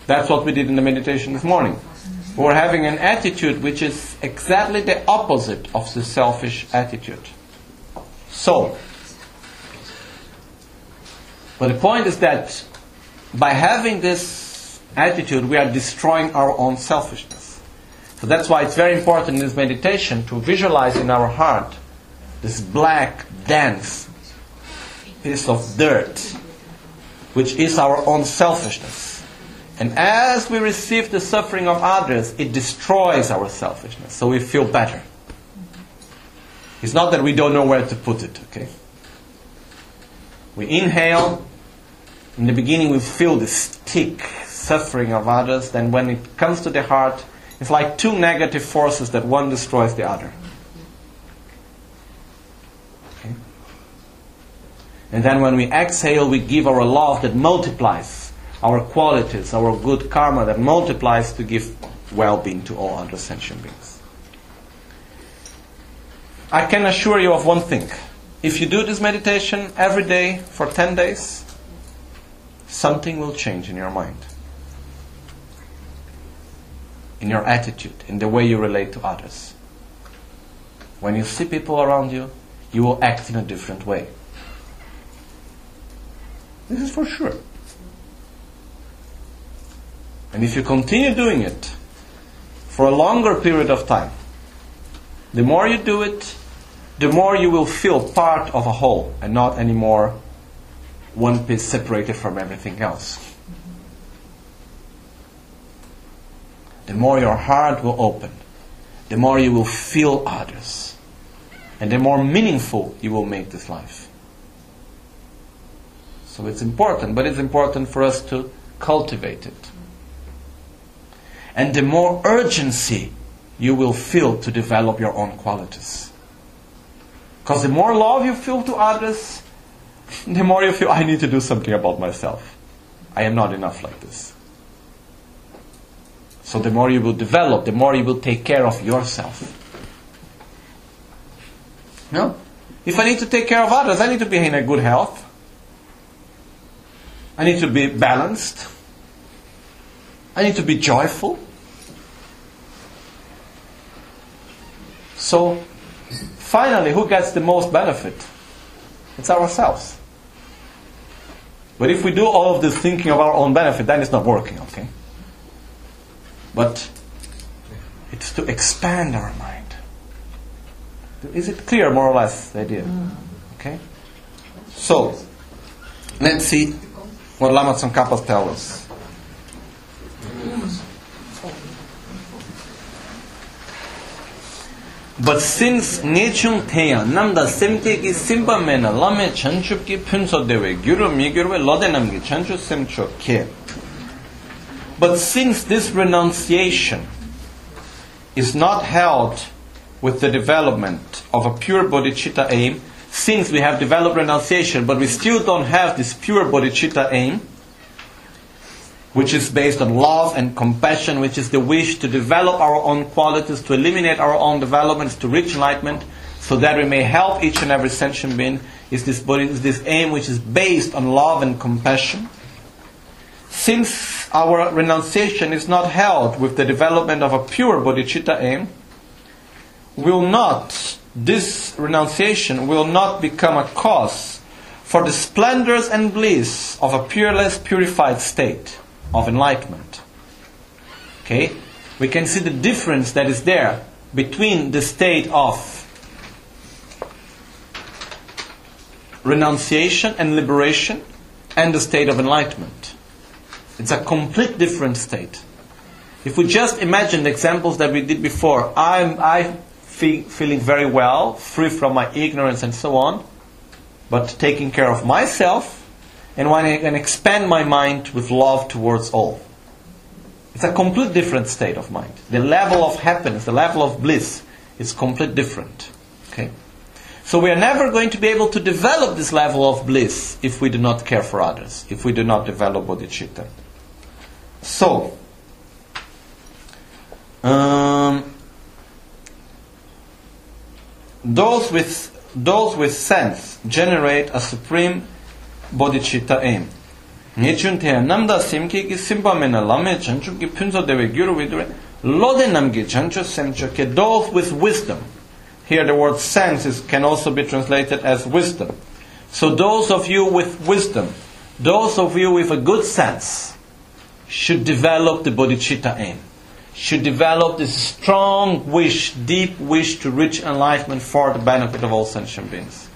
That's what we did in the meditation this morning. We're having an attitude which is exactly the opposite of the selfish attitude. So, but the point is that by having this attitude, we are destroying our own selfishness. So that's why it's very important in this meditation to visualize in our heart this black, dense piece of dirt, which is our own selfishness. And as we receive the suffering of others, it destroys our selfishness, so we feel better. It's not that we don't know where to put it, okay? We inhale, in the beginning we feel this thick suffering of others, then when it comes to the heart, it's like two negative forces that one destroys the other. Okay? And then when we exhale, we give our love that multiplies our qualities, our good karma that multiplies to give well being to all other sentient beings. I can assure you of one thing. If you do this meditation every day for 10 days, something will change in your mind, in your attitude, in the way you relate to others. When you see people around you, you will act in a different way. This is for sure. And if you continue doing it for a longer period of time, the more you do it, the more you will feel part of a whole and not anymore one piece separated from everything else. The more your heart will open, the more you will feel others, and the more meaningful you will make this life. So it's important, but it's important for us to cultivate it. And the more urgency you will feel to develop your own qualities. Because the more love you feel to others, the more you feel, I need to do something about myself. I am not enough like this. So the more you will develop, the more you will take care of yourself. No? If I need to take care of others, I need to be in a good health. I need to be balanced. I need to be joyful. So, finally, who gets the most benefit? It's ourselves. But if we do all of this thinking of our own benefit, then it's not working, okay? But it's to expand our mind. Is it clear, more or less, the idea? Mm. Okay? So, let's see what Lama Tsongkhapa tells us. But since nechung teya namda semte ki simba mena lame chanchup ki punso dewe gyuru mi gyurwe lode namgi chanchu semcho ke. But since this renunciation is not held with the development of a pure bodhicitta aim, since we have developed renunciation, but we still don't have this pure bodhicitta aim, which is based on love and compassion, which is the wish to develop our own qualities, to eliminate our own developments, to reach enlightenment, so that we may help each and every sentient being, is this, is this aim which is based on love and compassion. Since our renunciation is not held with the development of a pure bodhicitta aim, will not, this renunciation will not become a cause for the splendors and bliss of a pureless, purified state of enlightenment. Okay? We can see the difference that is there between the state of renunciation and liberation and the state of enlightenment. It's a complete different state. If we just imagine the examples that we did before, I'm I feel, feeling very well, free from my ignorance and so on, but taking care of myself, and when I can expand my mind with love towards all. It's a complete different state of mind. The level of happiness, the level of bliss is complete different. Okay? So we are never going to be able to develop this level of bliss if we do not care for others, if we do not develop bodhicitta. So, um, those with those with sense generate a supreme bodhicitta aim. Ngechun te namda simki ki simpa mena lame chanchu ki punso dewe gyuru vidure lode namgi chanchu semcho ke those with wisdom. Here the word sense is, can also be translated as wisdom. So those of you with wisdom, those of you with a good sense, should develop the bodhicitta aim should develop this strong wish, deep wish to reach enlightenment for the benefit of all sentient beings.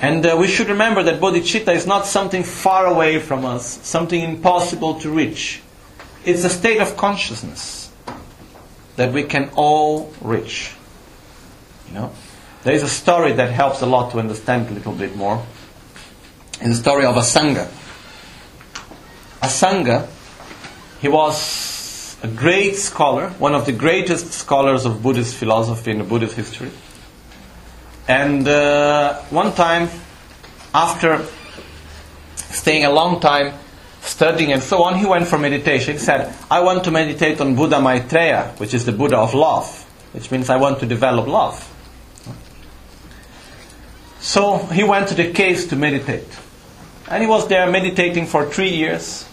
And uh, we should remember that bodhicitta is not something far away from us, something impossible to reach. It's a state of consciousness that we can all reach. You know, there is a story that helps a lot to understand a little bit more. It's the story of Asanga. Asanga, he was a great scholar, one of the greatest scholars of Buddhist philosophy in Buddhist history. And uh, one time, after staying a long time studying and so on, he went for meditation. He said, I want to meditate on Buddha Maitreya, which is the Buddha of love, which means I want to develop love. So he went to the caves to meditate. And he was there meditating for three years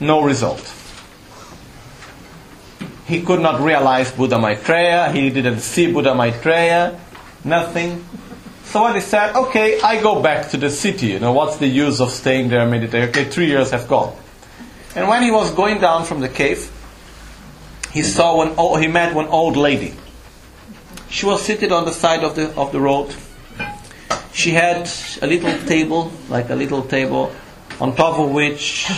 no result. He could not realize Buddha Maitreya, he didn't see Buddha Maitreya, nothing. So he said, okay, I go back to the city, you know, what's the use of staying there meditating? Okay, three years have gone. And when he was going down from the cave, he saw one, oh, he met one old lady. She was seated on the side of the, of the road. She had a little table, like a little table, on top of which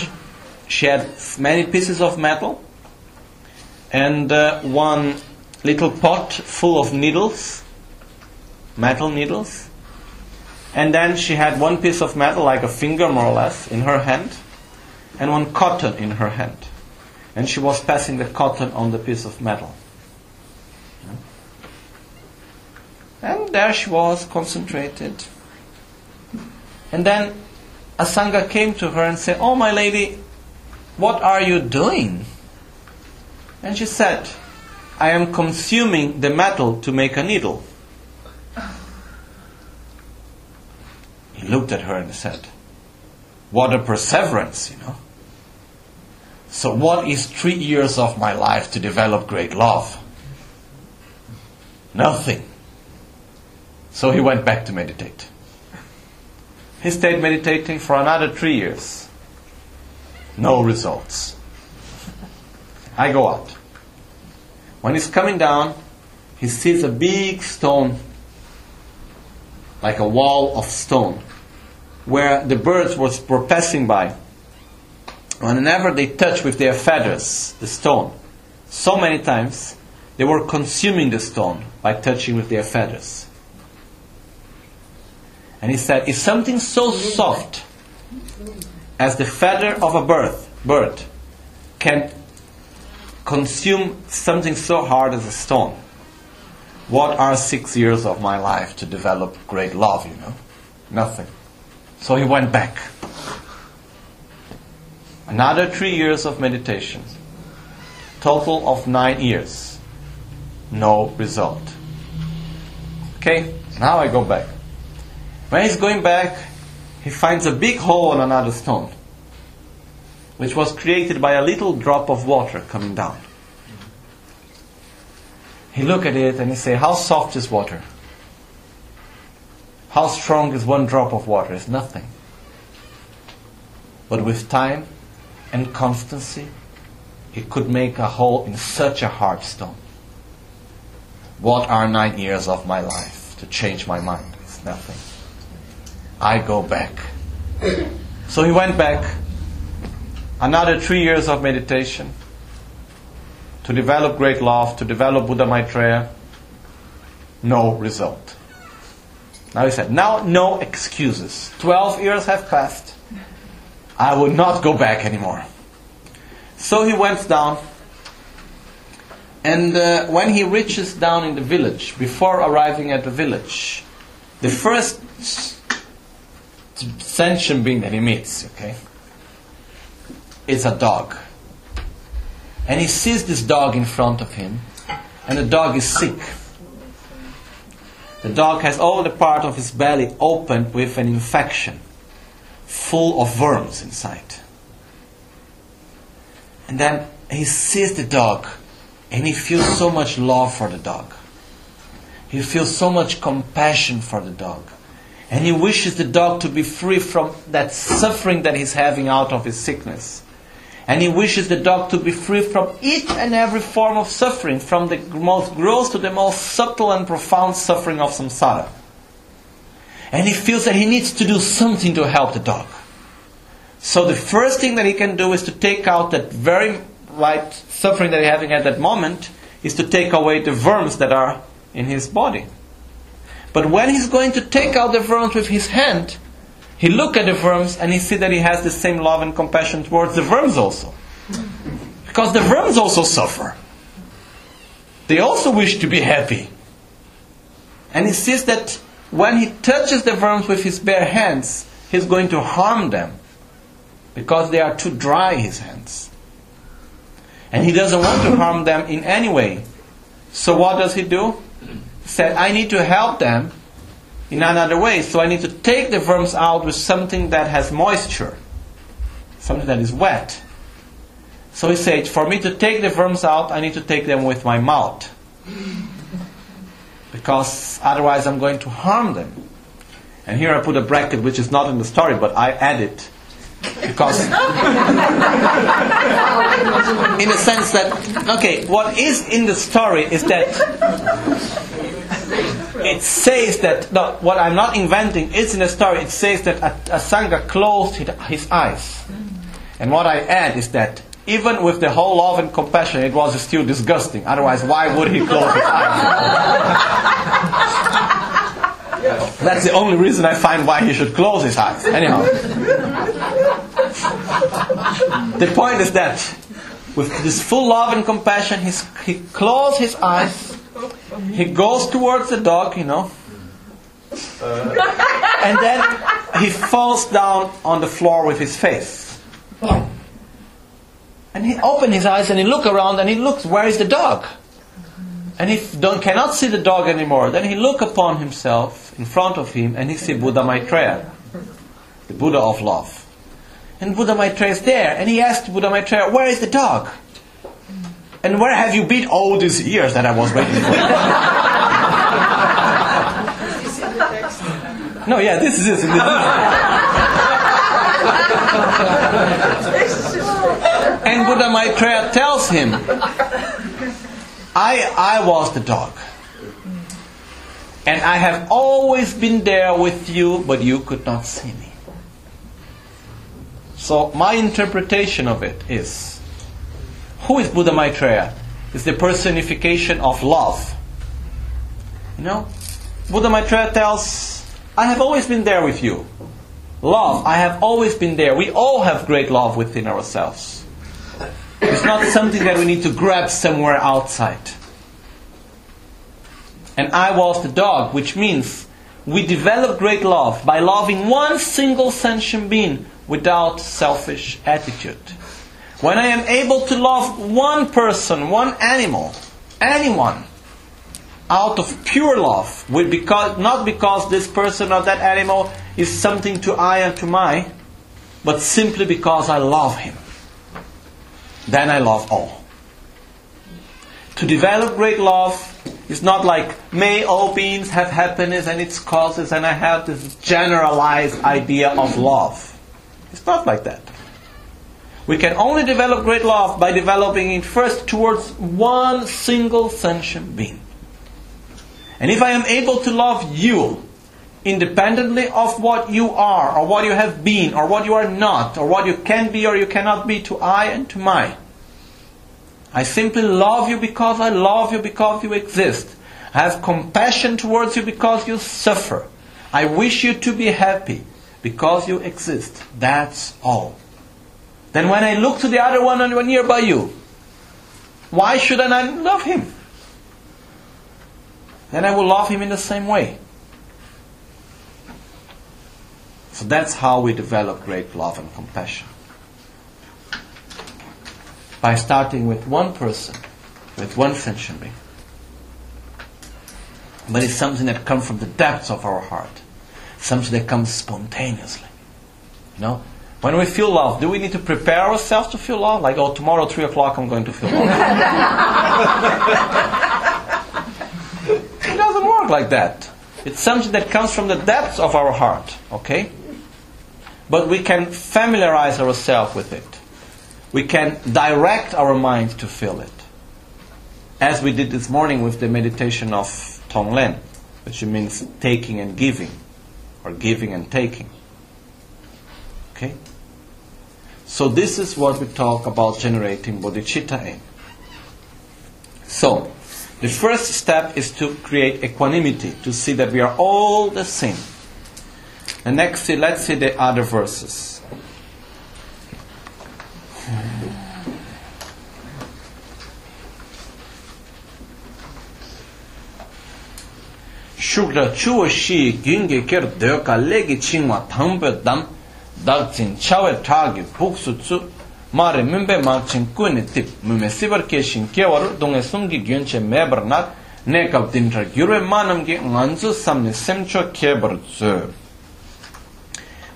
she had many pieces of metal and uh, one little pot full of needles, metal needles. And then she had one piece of metal, like a finger more or less, in her hand, and one cotton in her hand. And she was passing the cotton on the piece of metal. And there she was, concentrated. And then Asanga came to her and said, Oh, my lady, what are you doing? And she said, I am consuming the metal to make a needle. He looked at her and said, What a perseverance, you know. So, what is three years of my life to develop great love? Nothing. So he went back to meditate. He stayed meditating for another three years no results. I go out. When he's coming down, he sees a big stone, like a wall of stone, where the birds were passing by. Whenever they touch with their feathers the stone, so many times, they were consuming the stone by touching with their feathers. And he said, if something so soft as the feather of a bird, bird can consume something so hard as a stone. What are six years of my life to develop great love, you know? Nothing. So he went back. Another three years of meditation. Total of nine years. No result. Okay, now I go back. When he's going back, he finds a big hole in another stone, which was created by a little drop of water coming down. He look at it and he say, "How soft is water? How strong is one drop of water? It's nothing. But with time and constancy, it could make a hole in such a hard stone. What are nine years of my life to change my mind? It's nothing. I go back. So he went back. Another three years of meditation to develop great love, to develop Buddha Maitreya. No result. Now he said, now no excuses. Twelve years have passed. I will not go back anymore. So he went down. And uh, when he reaches down in the village, before arriving at the village, the first sentient being that he meets, okay, is a dog. And he sees this dog in front of him, and the dog is sick. The dog has all the part of his belly opened with an infection, full of worms inside. And then he sees the dog and he feels so much love for the dog. He feels so much compassion for the dog. And he wishes the dog to be free from that suffering that he's having out of his sickness. And he wishes the dog to be free from each and every form of suffering, from the most gross to the most subtle and profound suffering of samsara. And he feels that he needs to do something to help the dog. So the first thing that he can do is to take out that very right suffering that he's having at that moment, is to take away the worms that are in his body. But when he's going to take out the worms with his hand, he look at the worms and he see that he has the same love and compassion towards the worms also. Because the worms also suffer. They also wish to be happy. And he sees that when he touches the worms with his bare hands, he's going to harm them. Because they are too dry, his hands. And he doesn't want to harm them in any way. So what does he do? Said, I need to help them in another way. So I need to take the worms out with something that has moisture, something that is wet. So he said, for me to take the worms out, I need to take them with my mouth. Because otherwise I'm going to harm them. And here I put a bracket which is not in the story, but I add it. Because, in the sense that, okay, what is in the story is that it says that no, what I'm not inventing is in the story. It says that Asanga closed his eyes, and what I add is that even with the whole love and compassion, it was still disgusting. Otherwise, why would he close his eyes? That's the only reason I find why he should close his eyes. Anyhow, the point is that with this full love and compassion, he closed his eyes he goes towards the dog, you know. Uh. and then he falls down on the floor with his face. And he opens his eyes and he look around and he looks, where is the dog? And he don't, cannot see the dog anymore. Then he look upon himself in front of him and he see Buddha Maitreya, the Buddha of love. And Buddha Maitreya is there and he asked Buddha Maitreya, where is the dog? And where have you been all these years that I was waiting for? no, yeah, this is it. and Buddha Maitreya tells him, I, I was the dog. And I have always been there with you, but you could not see me. So, my interpretation of it is who is Buddha Maitreya? It's the personification of love. You know? Buddha Maitreya tells, I have always been there with you. Love, I have always been there. We all have great love within ourselves. It's not something that we need to grab somewhere outside. And I was the dog, which means we develop great love by loving one single sentient being without selfish attitude. When I am able to love one person, one animal, anyone, out of pure love, with because, not because this person or that animal is something to I and to my, but simply because I love him, then I love all. To develop great love is not like, may all beings have happiness and its causes, and I have this generalized idea of love. It's not like that. We can only develop great love by developing it first towards one single sentient being. And if I am able to love you independently of what you are, or what you have been, or what you are not, or what you can be or you cannot be to I and to my, I simply love you because I love you because you exist. I have compassion towards you because you suffer. I wish you to be happy because you exist. That's all. Then when I look to the other one nearby you, why should I not love him? Then I will love him in the same way. So that's how we develop great love and compassion. By starting with one person, with one sentient being. but it's something that comes from the depths of our heart, something that comes spontaneously. You know, when we feel love, do we need to prepare ourselves to feel love? Like, oh, tomorrow three o'clock, I'm going to feel love. it doesn't work like that. It's something that comes from the depths of our heart. Okay, but we can familiarize ourselves with it. We can direct our mind to feel it as we did this morning with the meditation of Tonglen, which means taking and giving, or giving and taking. Okay? So this is what we talk about generating bodhicitta in. So, the first step is to create equanimity, to see that we are all the same. And next, let's see the other verses. shukra chuwa shi gyungi ker döka legi chingwa thangpe dam dakchin chawe tsu mare mimbe tip sibar keshin kewaru dunga sumgi gyunche mebar nat nekab gyurwe nganzu samni semcho kebar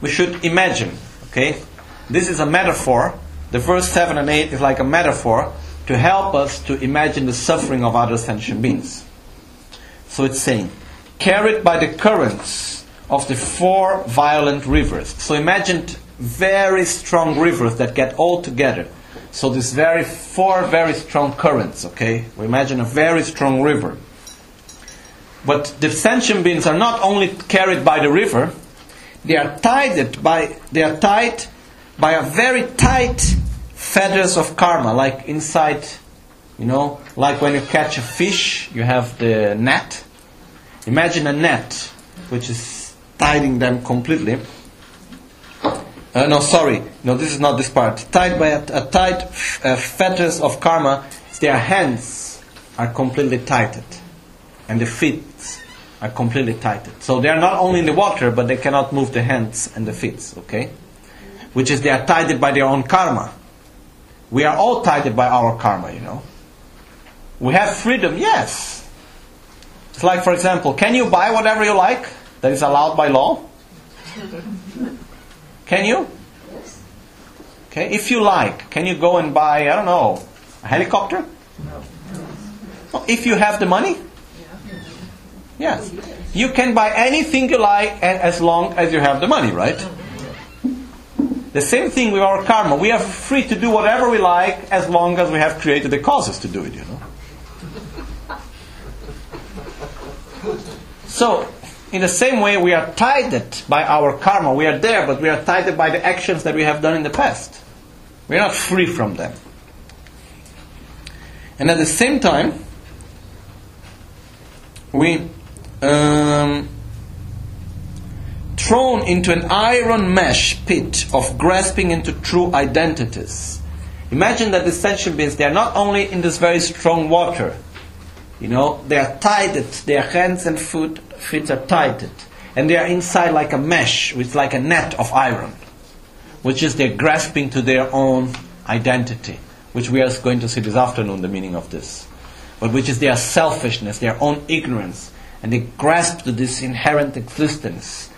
we should imagine okay? This is a metaphor. The verse 7 and 8 is like a metaphor to help us to imagine the suffering of other sentient beings. So it's saying carried by the currents of the four violent rivers. So imagine very strong rivers that get all together. So these very four very strong currents, okay? We imagine a very strong river. But the sentient beings are not only carried by the river, they are tied by they are tied by a very tight fetters of karma, like inside, you know, like when you catch a fish, you have the net Imagine a net which is tying them completely. Uh, no, sorry. No, this is not this part. Tied by a, a tight uh, fetters of karma, their hands are completely tightened, and the feet are completely tightened. So they are not only in the water, but they cannot move the hands and the feet. Okay, which is they are tied by their own karma. We are all tied by our karma. You know, we have freedom, yes, it's like, for example, can you buy whatever you like that is allowed by law? Can you? Okay, if you like, can you go and buy, I don't know, a helicopter? No. Oh, if you have the money? Yes. You can buy anything you like as long as you have the money, right? The same thing with our karma. We are free to do whatever we like as long as we have created the causes to do it, you know. So, in the same way, we are tied by our karma. We are there, but we are tied by the actions that we have done in the past. We are not free from them. And at the same time, we um, thrown into an iron mesh pit of grasping into true identities. Imagine that the sentient beings, they are not only in this very strong water, you know, they are tied, their hands and foot, feet are tied, and they are inside like a mesh, with like a net of iron, which is they're grasping to their own identity, which we are going to see this afternoon, the meaning of this. But which is their selfishness, their own ignorance, and they grasp to this inherent existence.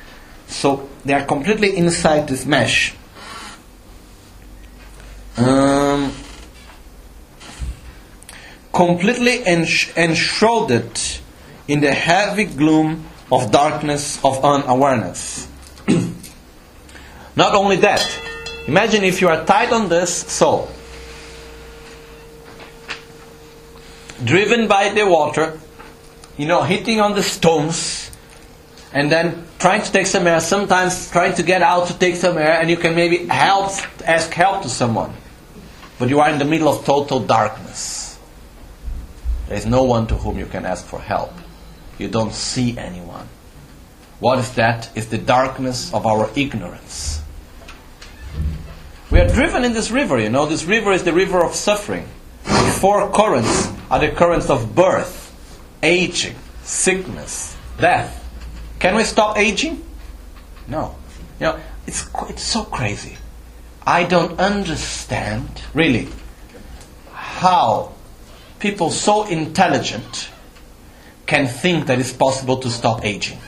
So they are completely inside this mesh. Um, completely enshrouded in the heavy gloom of darkness of unawareness. Not only that, imagine if you are tied on this soul, driven by the water, you know, hitting on the stones, and then trying to take some air, sometimes trying to get out to take some air, and you can maybe help, ask help to someone. But you are in the middle of total darkness there is no one to whom you can ask for help. You don't see anyone. What is that? Is the darkness of our ignorance. We are driven in this river, you know. This river is the river of suffering. The four currents are the currents of birth, aging, sickness, death. Can we stop aging? No. You know, it's, it's so crazy. I don't understand, really, how people so intelligent can think that it's possible to stop aging.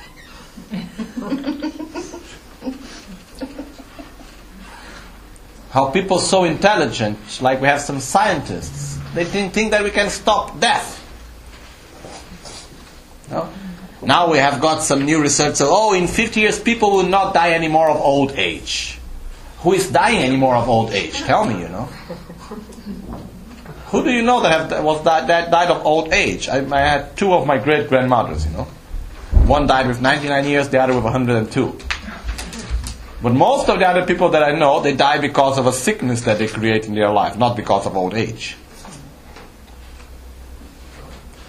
How people so intelligent, like we have some scientists, they think, think that we can stop death. No? Now we have got some new research. So, oh, in 50 years, people will not die anymore of old age. Who is dying anymore of old age? Tell me, you know. Who do you know that have was that, that died of old age? I, I had two of my great grandmothers, you know. One died with 99 years, the other with 102. But most of the other people that I know, they die because of a sickness that they create in their life, not because of old age.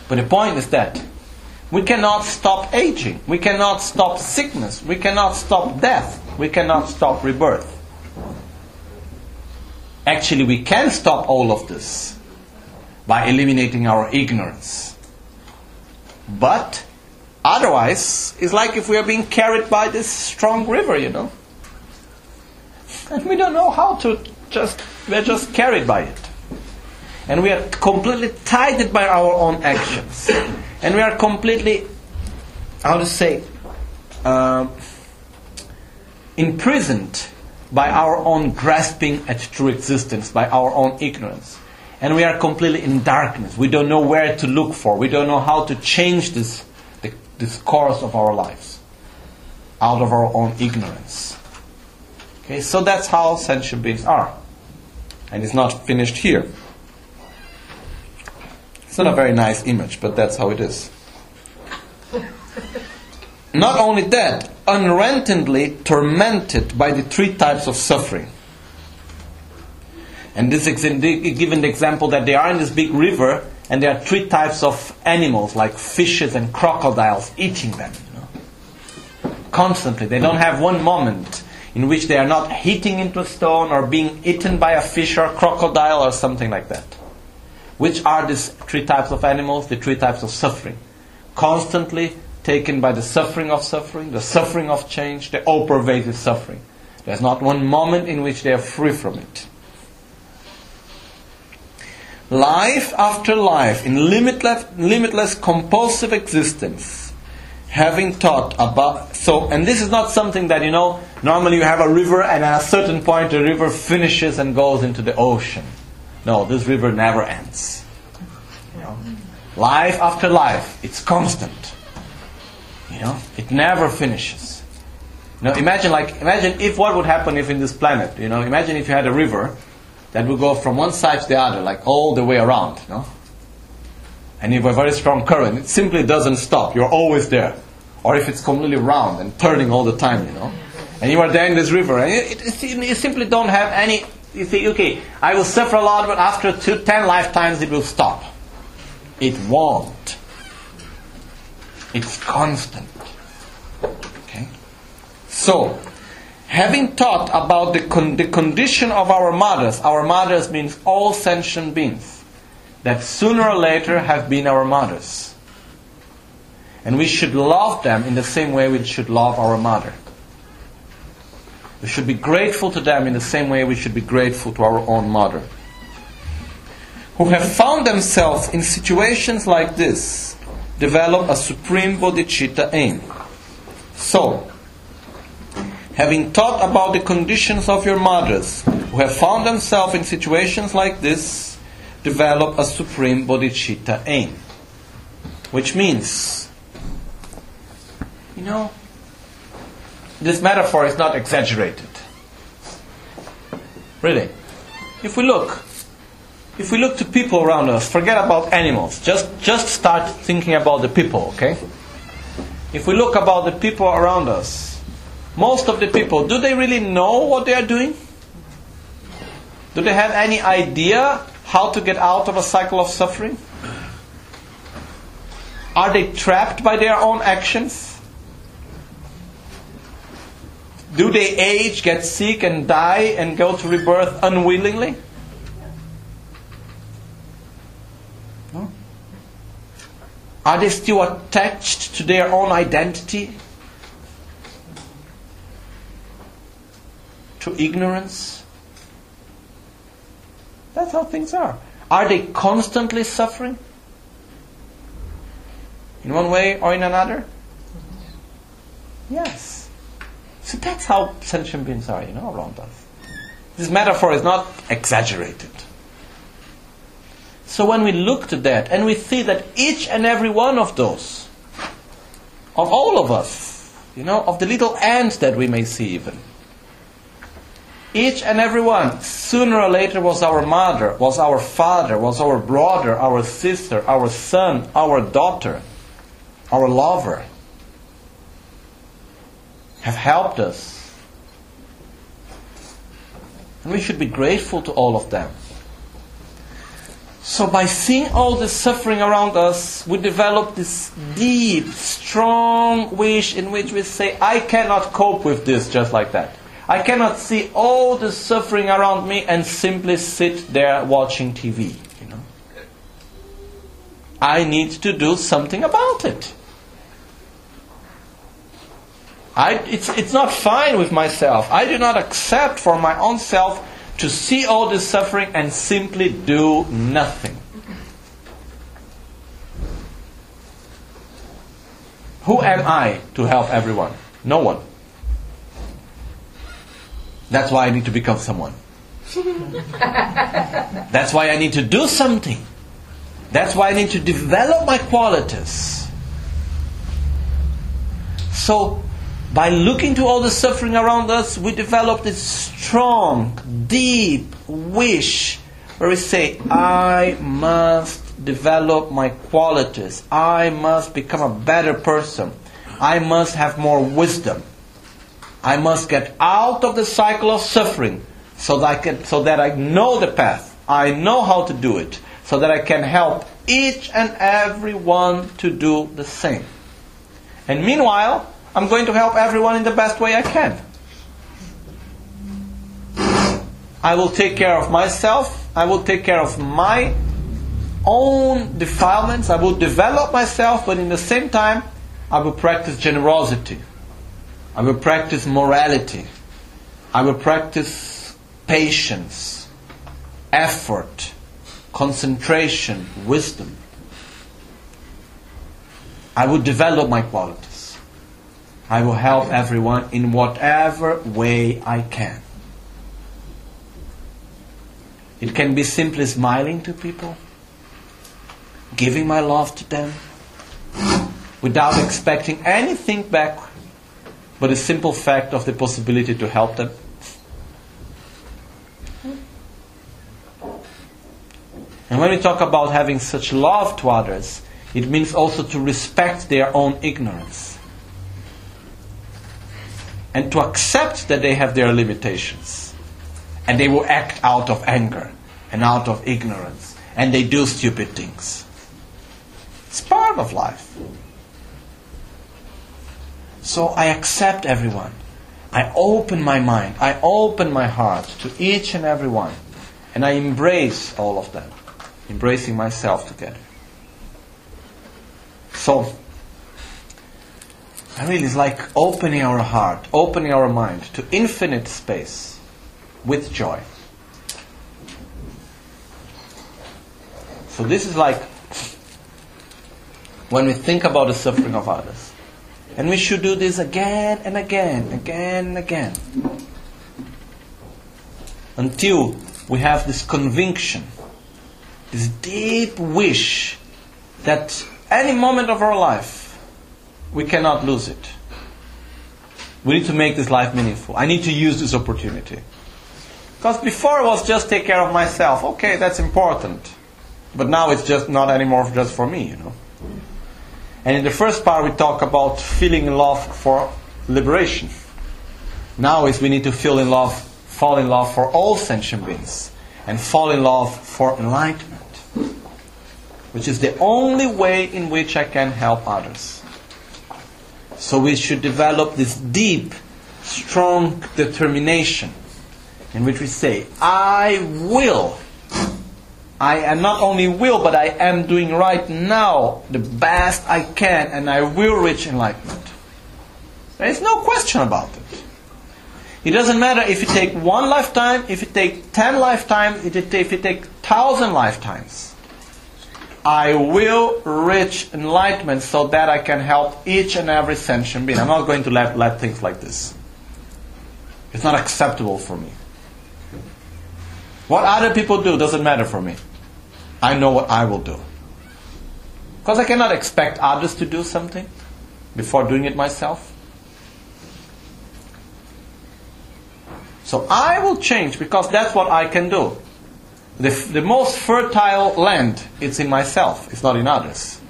But the point is that we cannot stop aging. We cannot stop sickness. We cannot stop death. We cannot stop rebirth. Actually, we can stop all of this by eliminating our ignorance. But otherwise, it's like if we are being carried by this strong river, you know. And we don't know how to just, we're just carried by it. And we are completely tied by our own actions. And we are completely, how to say, uh, imprisoned by our own grasping at true existence, by our own ignorance. And we are completely in darkness. We don't know where to look for. We don't know how to change this, the, this course of our lives out of our own ignorance. Okay, so that's how sentient beings are. And it's not finished here. It's not a very nice image, but that's how it is. Not only that, unrelentingly tormented by the three types of suffering. And this is given the example that they are in this big river, and there are three types of animals, like fishes and crocodiles, eating them. You know? Constantly. They don't have one moment in which they are not hitting into a stone or being eaten by a fish or crocodile or something like that. Which are these three types of animals? The three types of suffering. Constantly taken by the suffering of suffering, the suffering of change, the all pervasive suffering. There's not one moment in which they are free from it. Life after life, in limitless, limitless compulsive existence, having thought about so and this is not something that you know normally you have a river and at a certain point the river finishes and goes into the ocean no, this river never ends. You know? Life after life, it's constant. You know, it never finishes. You know, imagine like imagine if what would happen if in this planet, you know, imagine if you had a river that will go from one side to the other, like all the way around, you know. And if a very strong current, it simply doesn't stop. You're always there. Or if it's completely round and turning all the time, you know. And you are there in this river, and it, it, you simply don't have any you think, okay, I will suffer a lot, but after two, ten lifetimes it will stop. It won't. It's constant. Okay? So, having thought about the, con- the condition of our mothers, our mothers means all sentient beings that sooner or later have been our mothers. And we should love them in the same way we should love our mother. We should be grateful to them in the same way we should be grateful to our own mother. Who have found themselves in situations like this develop a supreme bodhicitta aim. So, having thought about the conditions of your mothers who have found themselves in situations like this, develop a supreme bodhicitta aim. Which means, you know, this metaphor is not exaggerated. Really. If we look, if we look to people around us, forget about animals. Just just start thinking about the people, okay? If we look about the people around us, most of the people, do they really know what they are doing? Do they have any idea how to get out of a cycle of suffering? Are they trapped by their own actions? Do they age, get sick, and die and go to rebirth unwillingly? No. Are they still attached to their own identity? To ignorance? That's how things are. Are they constantly suffering? in one way or in another? Yes. So that's how sentient beings are, you know, around us. This metaphor is not exaggerated. So when we look to that and we see that each and every one of those, of all of us, you know, of the little ants that we may see even, each and every one, sooner or later, was our mother, was our father, was our brother, our sister, our son, our daughter, our lover, have helped us. And we should be grateful to all of them. So, by seeing all the suffering around us, we develop this deep, strong wish in which we say, I cannot cope with this just like that. I cannot see all the suffering around me and simply sit there watching TV. You know, I need to do something about it. I, it's, it's not fine with myself. I do not accept for my own self to see all this suffering and simply do nothing. Who am I to help everyone? No one. That's why I need to become someone. That's why I need to do something. That's why I need to develop my qualities. So, by looking to all the suffering around us, we develop this strong, deep wish where we say, I must develop my qualities. I must become a better person. I must have more wisdom. I must get out of the cycle of suffering so that I, can, so that I know the path. I know how to do it. So that I can help each and every one to do the same. And meanwhile, I'm going to help everyone in the best way I can. I will take care of myself. I will take care of my own defilements. I will develop myself, but in the same time, I will practice generosity. I will practice morality. I will practice patience, effort, concentration, wisdom. I will develop my qualities. I will help everyone in whatever way I can. It can be simply smiling to people, giving my love to them, without expecting anything back, but a simple fact of the possibility to help them. And when we talk about having such love to others, it means also to respect their own ignorance and to accept that they have their limitations and they will act out of anger and out of ignorance and they do stupid things. It's part of life. So I accept everyone. I open my mind. I open my heart to each and every one. And I embrace all of them, embracing myself together. So, I mean, it's like opening our heart, opening our mind to infinite space with joy. So, this is like when we think about the suffering of others. And we should do this again and again, again and again. Until we have this conviction, this deep wish that any moment of our life, we cannot lose it. We need to make this life meaningful. I need to use this opportunity. Because before it was just take care of myself. Okay, that's important. But now it's just not anymore just for me, you know. And in the first part we talk about feeling love for liberation. Now is we need to feel in love, fall in love for all sentient beings, and fall in love for enlightenment, which is the only way in which I can help others. So we should develop this deep, strong determination in which we say, I will. I am not only will, but I am doing right now the best I can, and I will reach enlightenment. There is no question about it. It doesn't matter if you take one lifetime, if you take ten lifetimes, if you take, thousand lifetimes. I will reach enlightenment so that I can help each and every sentient being. I'm not going to let, let things like this. It's not acceptable for me. What other people do doesn't matter for me. I know what I will do. Because I cannot expect others to do something before doing it myself. So I will change because that's what I can do. The, the most fertile land is in myself, it's not in others.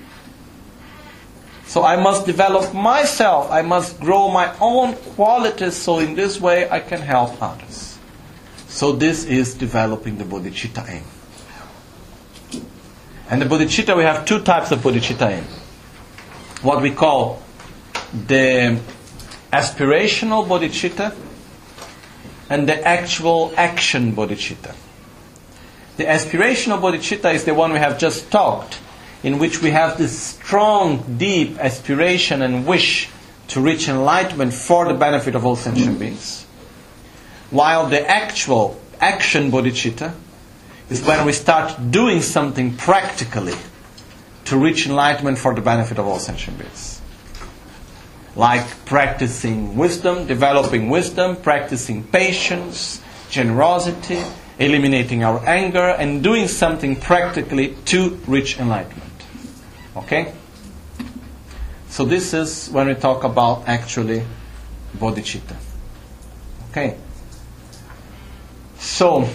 So I must develop myself, I must grow my own qualities so in this way I can help others. So this is developing the bodhicitta aim. And the bodhicitta, we have two types of bodhicitta aim. What we call the aspirational bodhicitta and the actual action bodhicitta. The aspirational bodhicitta is the one we have just talked, in which we have this strong, deep aspiration and wish to reach enlightenment for the benefit of all sentient beings. While the actual action bodhicitta is when we start doing something practically to reach enlightenment for the benefit of all sentient beings. Like practicing wisdom, developing wisdom, practicing patience, generosity, eliminating our anger, and doing something practically to reach enlightenment. Okay? So, this is when we talk about actually bodhicitta. Okay? So,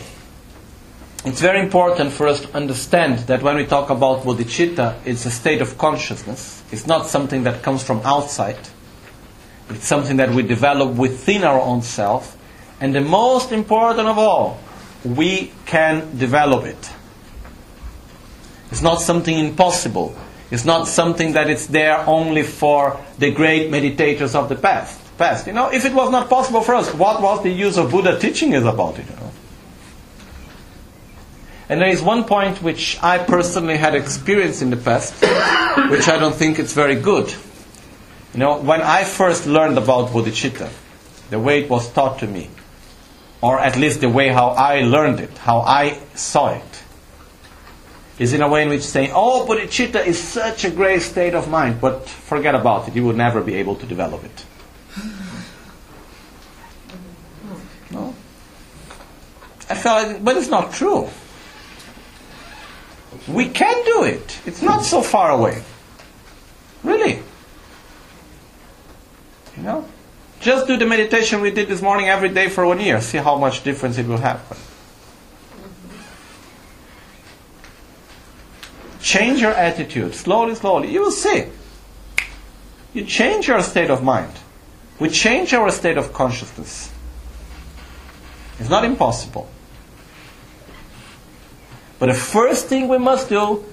it's very important for us to understand that when we talk about bodhicitta, it's a state of consciousness. It's not something that comes from outside. It's something that we develop within our own self. And the most important of all, we can develop it. It's not something impossible. It's not something that it's there only for the great meditators of the past. Past, you know, if it was not possible for us, what was the use of Buddha teaching us about it? And there is one point which I personally had experienced in the past, which I don't think it's very good. You know, when I first learned about bodhicitta, the way it was taught to me, or at least the way how I learned it, how I saw it, is in a way in which saying, oh, bodhicitta is such a great state of mind, but forget about it, you will never be able to develop it. No? I felt, but it's not true. We can do it. It's not so far away. Really. You know? Just do the meditation we did this morning every day for one year. See how much difference it will happen. Change your attitude slowly, slowly. You will see. You change your state of mind. We change our state of consciousness. It's not impossible. But the first thing we must do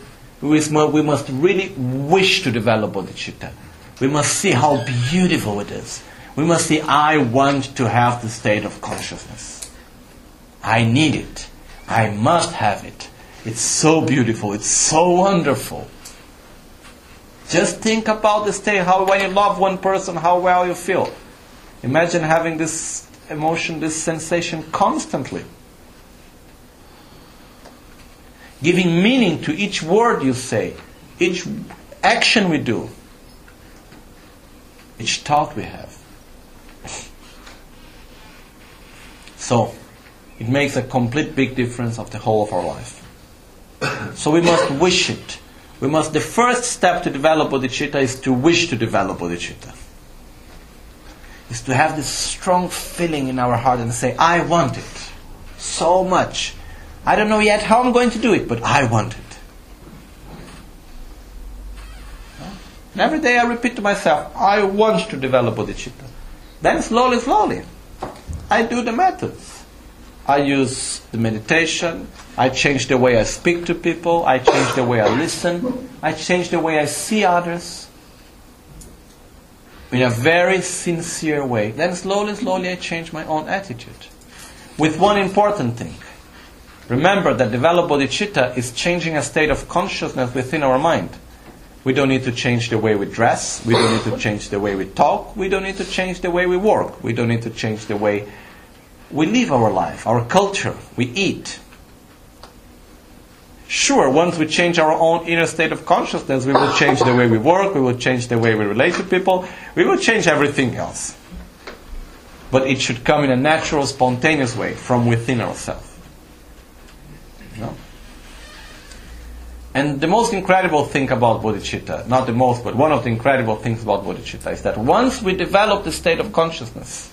is we must really wish to develop bodhicitta. We must see how beautiful it is. We must see, I want to have the state of consciousness. I need it. I must have it. It's so beautiful. It's so wonderful. Just think about the state, how when you love one person, how well you feel. Imagine having this emotion, this sensation constantly. Giving meaning to each word you say, each action we do, each thought we have. So, it makes a complete big difference of the whole of our life. So we must wish it. We must, the first step to develop bodhicitta is to wish to develop bodhicitta. Is to have this strong feeling in our heart and say, I want it so much. I don't know yet how I'm going to do it, but I want it. And every day I repeat to myself, I want to develop bodhicitta. Then slowly, slowly, I do the methods. I use the meditation. I change the way I speak to people. I change the way I listen. I change the way I see others. In a very sincere way. Then slowly, slowly I change my own attitude. With one important thing. Remember that develop bodhicitta is changing a state of consciousness within our mind. We don't need to change the way we dress. We don't need to change the way we talk. We don't need to change the way we work. We don't need to change the way we live our life, our culture, we eat. Sure, once we change our own inner state of consciousness, we will change the way we work, we will change the way we relate to people, we will change everything else. But it should come in a natural, spontaneous way from within ourselves. And the most incredible thing about bodhicitta, not the most, but one of the incredible things about bodhicitta is that once we develop the state of consciousness,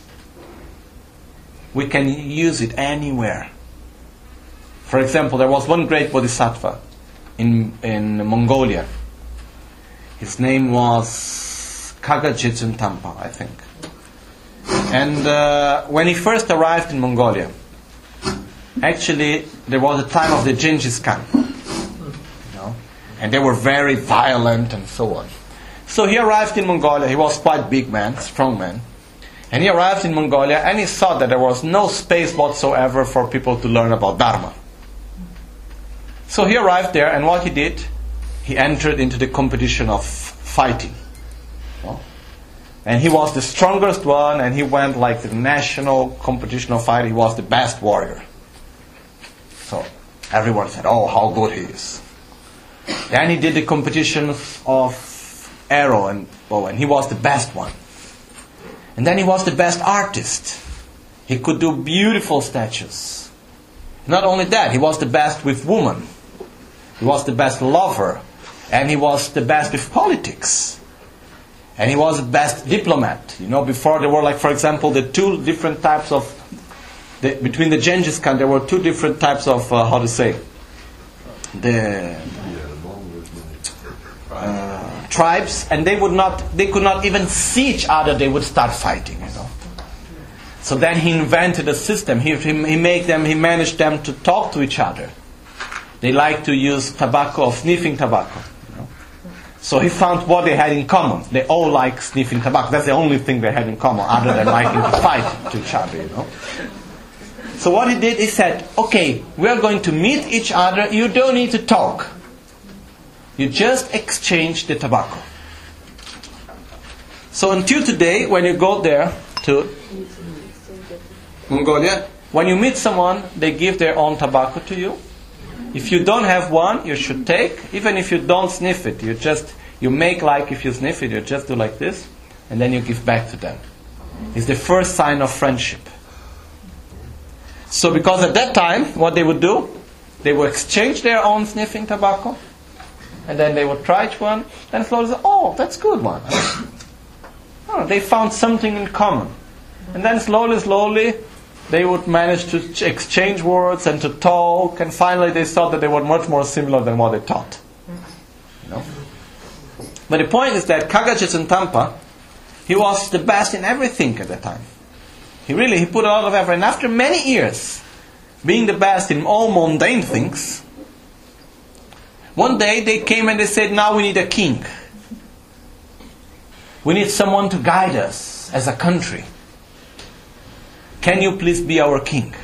we can use it anywhere. For example, there was one great bodhisattva in, in Mongolia. His name was Kaga Tampa, I think. And uh, when he first arrived in Mongolia, actually there was a time of the Genghis Khan. And they were very violent and so on. So he arrived in Mongolia. He was quite big man, strong man. And he arrived in Mongolia and he saw that there was no space whatsoever for people to learn about Dharma. So he arrived there, and what he did, he entered into the competition of fighting. And he was the strongest one, and he went like the national competition of fighting. He was the best warrior. So everyone said, "Oh, how good he is." Then he did the competition of arrow and bow, and he was the best one. And then he was the best artist. He could do beautiful statues. Not only that, he was the best with women. He was the best lover. And he was the best with politics. And he was the best diplomat. You know, before there were like, for example, the two different types of, the, between the Genghis Khan, there were two different types of, uh, how to say, the uh, tribes, and they would not, they could not even see each other. They would start fighting. You know. So then he invented a system. He, he, he made them, he managed them to talk to each other. They like to use tobacco, or sniffing tobacco. You know? So he found what they had in common. They all like sniffing tobacco. That's the only thing they had in common, other than liking to fight to each other. You know. So what he did, he said, "Okay, we are going to meet each other. You don't need to talk. You just exchange the tobacco." So until today, when you go there to Mongolia, when you meet someone, they give their own tobacco to you. If you don't have one, you should take. Even if you don't sniff it, you just you make like if you sniff it, you just do like this, and then you give back to them. It's the first sign of friendship. So because at that time, what they would do, they would exchange their own sniffing tobacco, and then they would try each one, and slowly say, "Oh, that's good one." oh, they found something in common, and then slowly, slowly, they would manage to ch- exchange words and to talk, and finally they saw that they were much more similar than what they thought. You know? But the point is that Kagachitsun Tampa, he was the best in everything at that time. He really he put a lot of effort, and after many years being the best in all mundane things, one day they came and they said, "Now we need a king. We need someone to guide us as a country." Can you please be our king?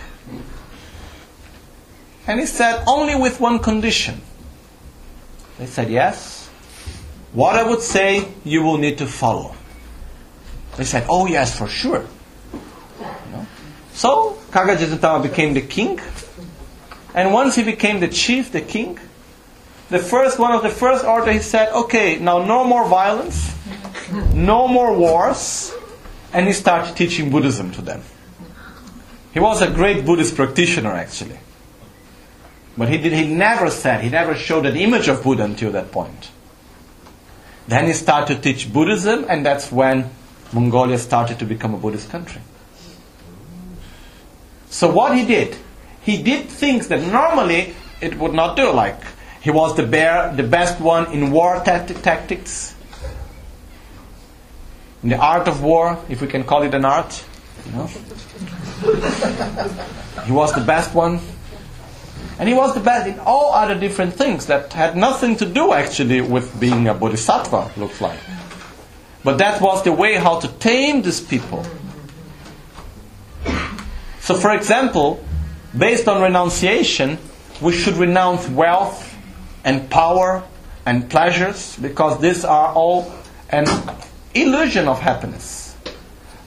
And he said, Only with one condition. They said, Yes. What I would say, you will need to follow. They said, Oh, yes, for sure. So, Kagajitama became the king. And once he became the chief, the king, the first one of the first order, he said, Okay, now no more violence, no more wars. And he started teaching Buddhism to them. He was a great Buddhist practitioner, actually. But he, did, he never said, he never showed an image of Buddha until that point. Then he started to teach Buddhism, and that's when Mongolia started to become a Buddhist country. So what he did, he did things that normally it would not do. Like he was the bear, the best one in war tacti- tactics, in the art of war, if we can call it an art. You know? he was the best one. And he was the best in all other different things that had nothing to do actually with being a bodhisattva, looks like. But that was the way how to tame these people. So, for example, based on renunciation, we should renounce wealth and power and pleasures because these are all an illusion of happiness.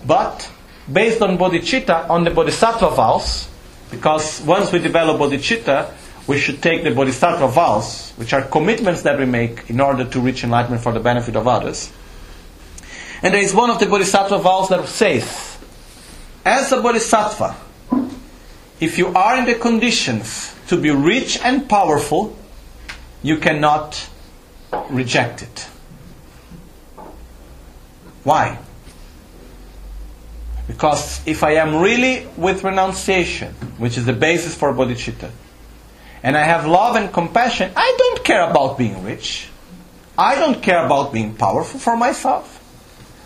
But based on bodhicitta, on the bodhisattva vows, because once we develop bodhicitta, we should take the bodhisattva vows, which are commitments that we make in order to reach enlightenment for the benefit of others. And there is one of the bodhisattva vows that says, as a bodhisattva, if you are in the conditions to be rich and powerful, you cannot reject it. Why? Because if I am really with renunciation, which is the basis for bodhicitta, and I have love and compassion, I don't care about being rich. I don't care about being powerful for myself.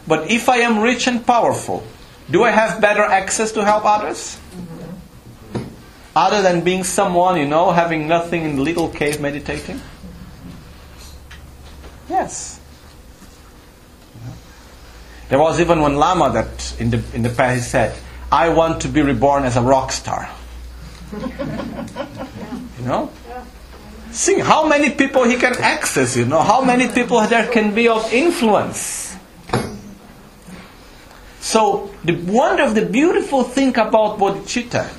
But if I am rich and powerful, do I have better access to help others? Other than being someone, you know, having nothing in the little cave meditating? Yes. There was even one Lama that in the, in the past he said, I want to be reborn as a rock star. you know? See how many people he can access, you know, how many people there can be of influence. So, the wonder of the beautiful thing about bodhicitta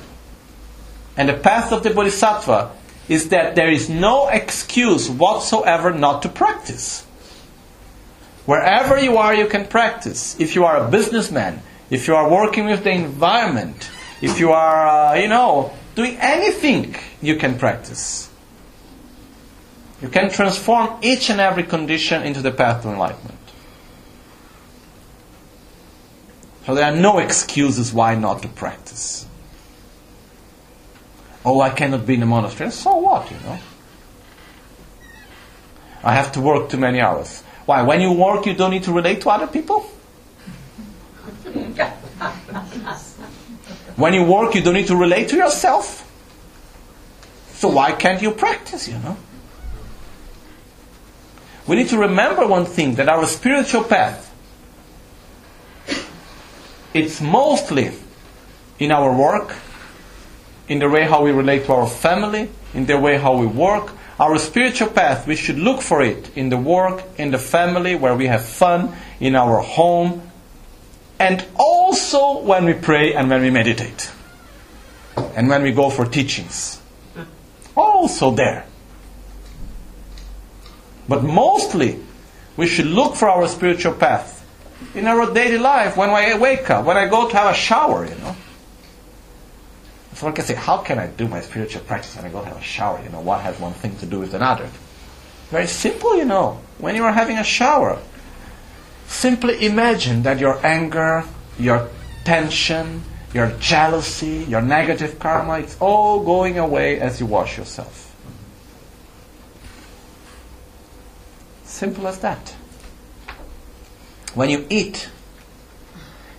and the path of the bodhisattva is that there is no excuse whatsoever not to practice. Wherever you are, you can practice. If you are a businessman, if you are working with the environment, if you are, uh, you know, doing anything, you can practice. You can transform each and every condition into the path to enlightenment. So there are no excuses why not to practice. Oh, I cannot be in a monastery. So what, you know? I have to work too many hours. Why? When you work, you don't need to relate to other people? when you work, you don't need to relate to yourself? So why can't you practice, you know? We need to remember one thing that our spiritual path it's mostly in our work, in the way how we relate to our family, in the way how we work, our spiritual path, we should look for it in the work, in the family, where we have fun, in our home, and also when we pray and when we meditate. And when we go for teachings. Also there. But mostly, we should look for our spiritual path in our daily life when I wake up, when I go to have a shower, you know. Someone can say, How can I do my spiritual practice when I go have a shower? You know, what has one thing to do with another? Very simple, you know. When you are having a shower, simply imagine that your anger, your tension, your jealousy, your negative karma, it's all going away as you wash yourself. Simple as that. When you eat,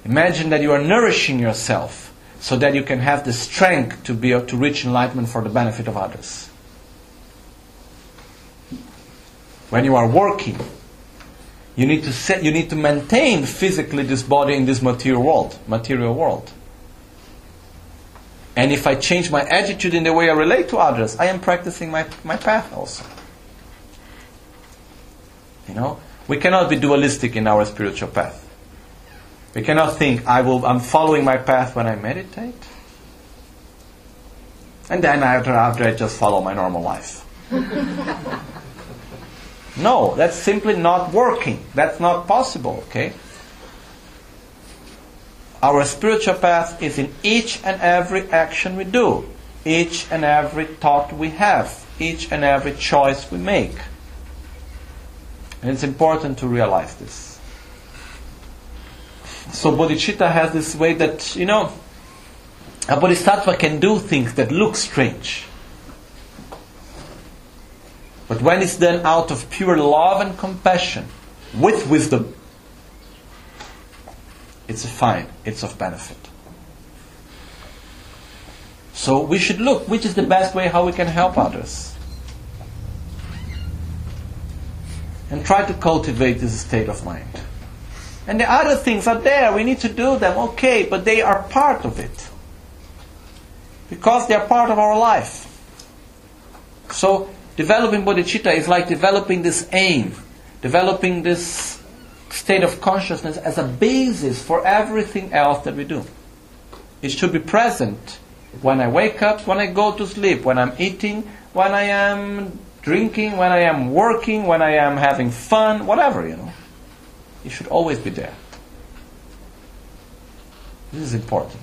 imagine that you are nourishing yourself so that you can have the strength to be to reach enlightenment for the benefit of others. When you are working, you need to set, you need to maintain physically this body in this material world, material world. And if I change my attitude in the way I relate to others, I am practicing my, my path also. You know, we cannot be dualistic in our spiritual path. We cannot think, I will, I'm following my path when I meditate. And then after, after I just follow my normal life. no, that's simply not working. That's not possible, okay? Our spiritual path is in each and every action we do, each and every thought we have, each and every choice we make. And it's important to realize this. So bodhicitta has this way that, you know, a bodhisattva can do things that look strange. But when it's done out of pure love and compassion, with wisdom, it's fine, it's of benefit. So we should look which is the best way how we can help others. And try to cultivate this state of mind. And the other things are there. We need to do them, okay, but they are part of it. Because they are part of our life. So, developing bodhicitta is like developing this aim, developing this state of consciousness as a basis for everything else that we do. It should be present When I wake up, when I go to sleep, when I'm eating, when I am drinking, when I am working, when I am having fun, whatever, you know. You should always be there. This is important.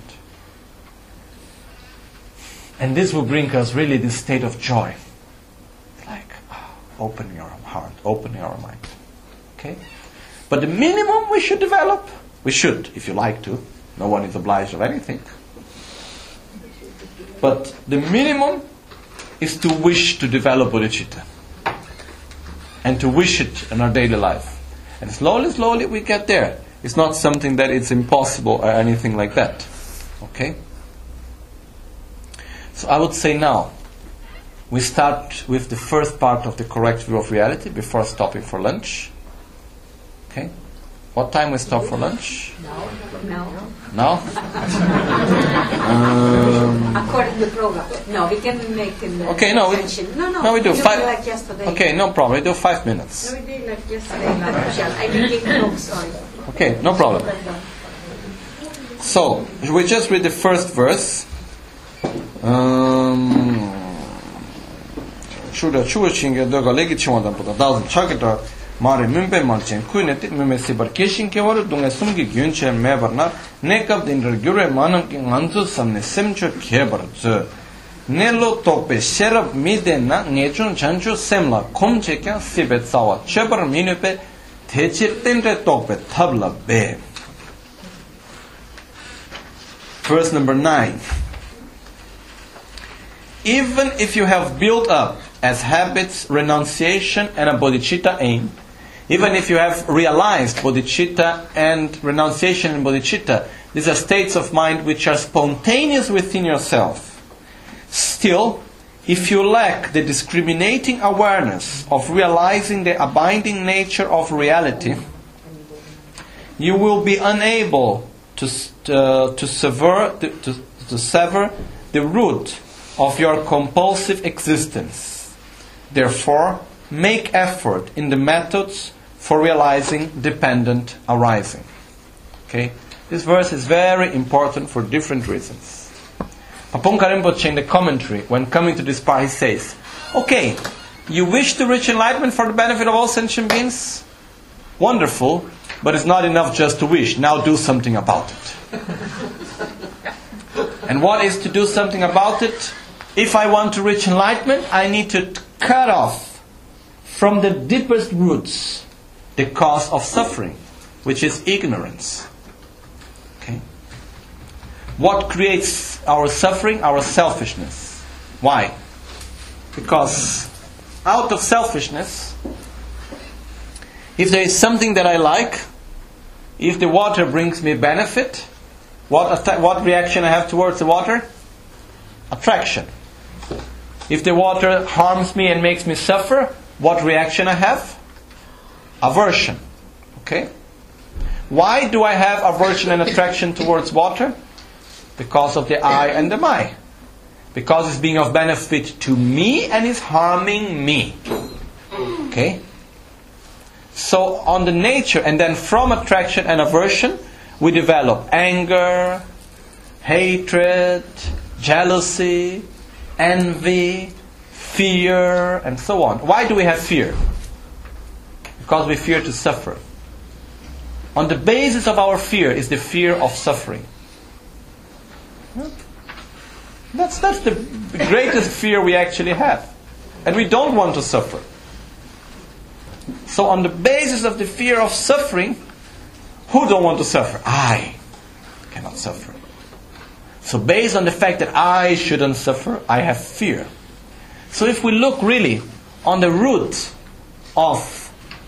And this will bring us really this state of joy. Like ah, opening our heart, open your mind. Okay? But the minimum we should develop, we should, if you like to. No one is obliged of anything. But the minimum is to wish to develop bodhicitta. And to wish it in our daily life. And slowly, slowly we get there. It's not something that it's impossible or anything like that. Okay? So I would say now, we start with the first part of the correct view of reality before stopping for lunch. Okay? What time we stop for lunch? No. Now? um, According to the program. No, we can make an Okay, no, we- extension. No, no. no, we do five- like yesterday. okay, no problem. We do five minutes. No, we did like yesterday. I did take notes, sorry. Okay, no problem. So, we just read the first verse. Um, Shura chua chinga doga legi chiwanda puta dazan chakita mare mümbe malchen kuyne tit müme sibar keshin ke waru dunga sumgi gyunche me barna ne kap din rar gyure manam ki nganzu samne semcho ke bar zu ne lo tokpe sherab mi den na ngechun chanchu semla kom che kya sibe tsawa che bar minu pe techir tenre tokpe tabla be verse number 9 even if you have built up as habits renunciation and a bodhicitta aim even if you have realized bodhicitta and renunciation and bodhicitta, these are states of mind which are spontaneous within yourself. Still, if you lack the discriminating awareness of realizing the abiding nature of reality, you will be unable to, uh, to, sever, to, to, to sever the root of your compulsive existence. Therefore, make effort in the methods for realizing dependent arising. Okay? This verse is very important for different reasons. Apong Rinpoche in the commentary, when coming to this part, he says, Okay, you wish to reach enlightenment for the benefit of all sentient beings? Wonderful, but it's not enough just to wish. Now do something about it. and what is to do something about it? If I want to reach enlightenment, I need to cut off from the deepest roots the cause of suffering, which is ignorance. Okay? What creates our suffering? Our selfishness. Why? Because out of selfishness, if there is something that I like, if the water brings me benefit, what, atta- what reaction I have towards the water? Attraction. If the water harms me and makes me suffer, what reaction I have? Aversion. Okay? Why do I have aversion and attraction towards water? Because of the I and the my. Because it's being of benefit to me and it's harming me. Okay? So, on the nature, and then from attraction and aversion, we develop anger, hatred, jealousy, envy, fear, and so on. Why do we have fear? Because we fear to suffer. On the basis of our fear is the fear of suffering. That's, that's the greatest fear we actually have. And we don't want to suffer. So, on the basis of the fear of suffering, who don't want to suffer? I cannot suffer. So, based on the fact that I shouldn't suffer, I have fear. So, if we look really on the root of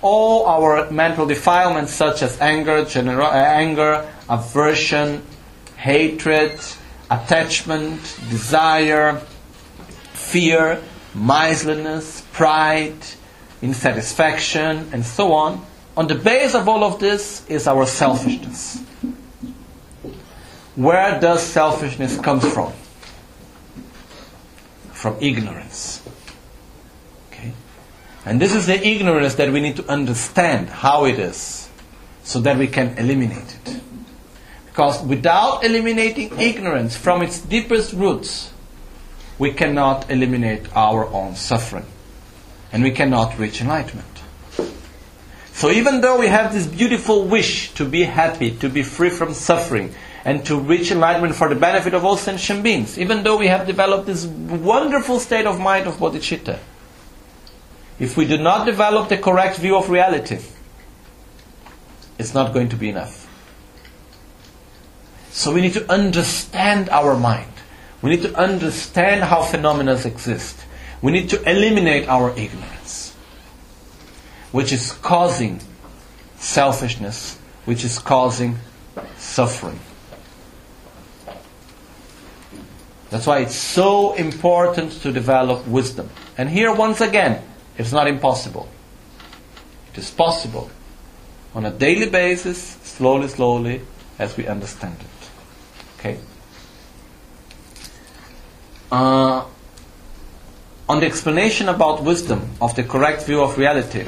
all our mental defilements, such as anger, genera- uh, anger, aversion, hatred, attachment, desire, fear, miserliness, pride, insatisfaction, and so on. On the base of all of this is our selfishness. Where does selfishness come from? From ignorance. And this is the ignorance that we need to understand how it is so that we can eliminate it. Because without eliminating ignorance from its deepest roots, we cannot eliminate our own suffering. And we cannot reach enlightenment. So even though we have this beautiful wish to be happy, to be free from suffering, and to reach enlightenment for the benefit of all sentient beings, even though we have developed this wonderful state of mind of bodhicitta, if we do not develop the correct view of reality, it's not going to be enough. So we need to understand our mind. We need to understand how phenomena exist. We need to eliminate our ignorance, which is causing selfishness, which is causing suffering. That's why it's so important to develop wisdom. And here, once again, it's not impossible. It is possible on a daily basis, slowly, slowly, as we understand it. Okay? Uh, on the explanation about wisdom, of the correct view of reality,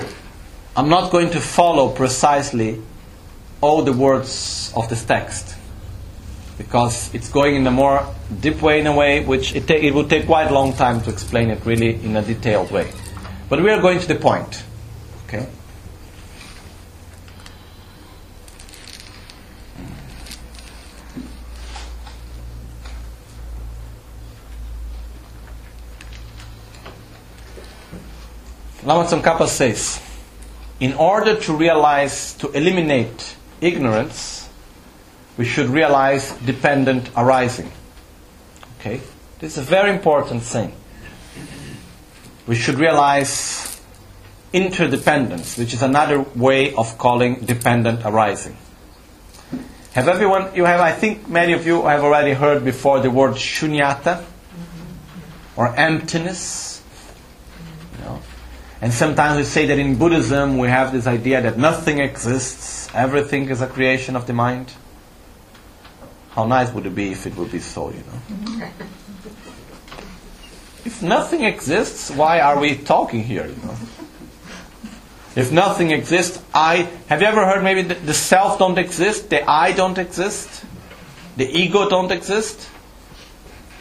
I'm not going to follow precisely all the words of this text because it's going in a more deep way in a way which it, ta- it take quite a long time to explain it really in a detailed way. But we are going to the point. Okay? Lama Tsongkhapa says, in order to realize, to eliminate ignorance, we should realize dependent arising. Okay? This is a very important thing. We should realize interdependence, which is another way of calling dependent arising. Have everyone, you have, I think many of you have already heard before the word shunyata or emptiness. You know? And sometimes we say that in Buddhism we have this idea that nothing exists, everything is a creation of the mind. How nice would it be if it would be so, you know? Mm-hmm. if nothing exists, why are we talking here, you know? If nothing exists, I have you ever heard maybe the, the self don't exist, the I don't exist, the ego don't exist?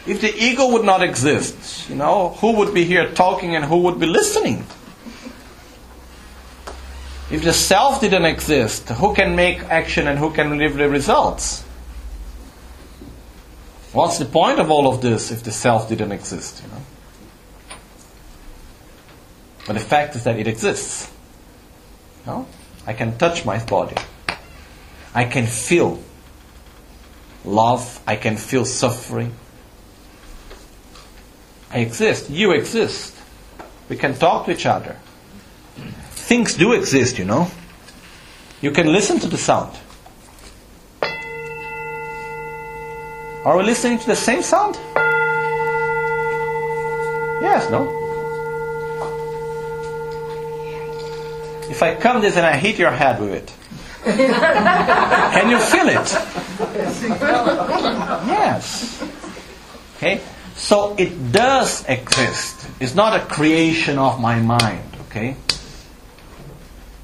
If the ego would not exist, you know, who would be here talking and who would be listening? If the self didn't exist, who can make action and who can live the results? What's the point of all of this if the self didn't exist? You know? But the fact is that it exists. No? I can touch my body. I can feel love. I can feel suffering. I exist. You exist. We can talk to each other. Things do exist, you know. You can listen to the sound. Are we listening to the same sound? Yes, no? If I come this and I hit your head with it, can you feel it? Yes. Okay? So it does exist. It's not a creation of my mind, okay?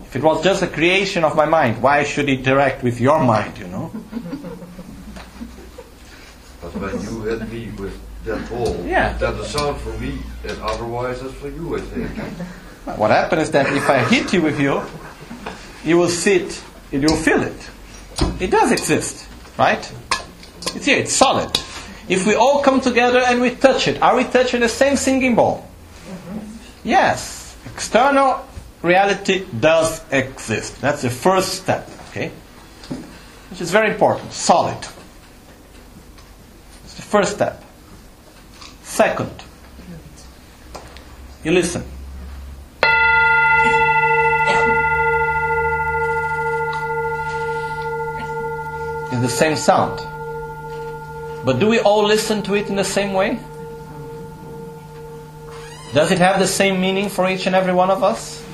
If it was just a creation of my mind, why should it interact with your mind, you know? But when you hit me with that ball, Yeah. that the sound for me, and otherwise it's for you, I think. What happens is that if I hit you with you, you will see it, you will feel it. It does exist, right? It's here, it's solid. If we all come together and we touch it, are we touching the same singing bowl? Mm-hmm. Yes. External reality does exist. That's the first step, okay? Which is very important. Solid. It's the first step. Second, you listen. It's the same sound. But do we all listen to it in the same way? Does it have the same meaning for each and every one of us?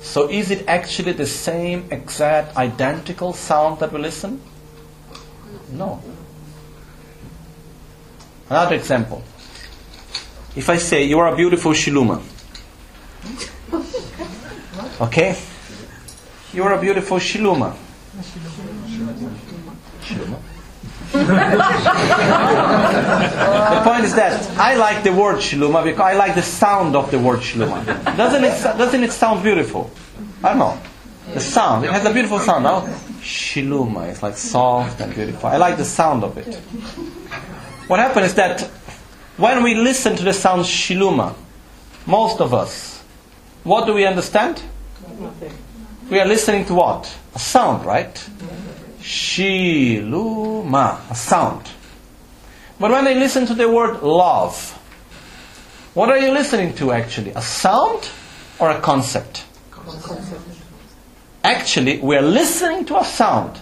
So is it actually the same exact identical sound that we listen? No. Another example. If I say you are a beautiful Shiluma. Okay? You are a beautiful Shiluma. The point is that I like the word Shiluma because I like the sound of the word Shiluma. Doesn't it, doesn't it sound beautiful? I don't know. The sound, it has a beautiful sound. Shiluma it's like soft and beautiful. I like the sound of it. What happens is that when we listen to the sound Shiluma, most of us, what do we understand? We are listening to what? A sound, right? Shiluma, a sound. But when I listen to the word love, what are you listening to actually? A sound or a concept? concept. Actually, we are listening to a sound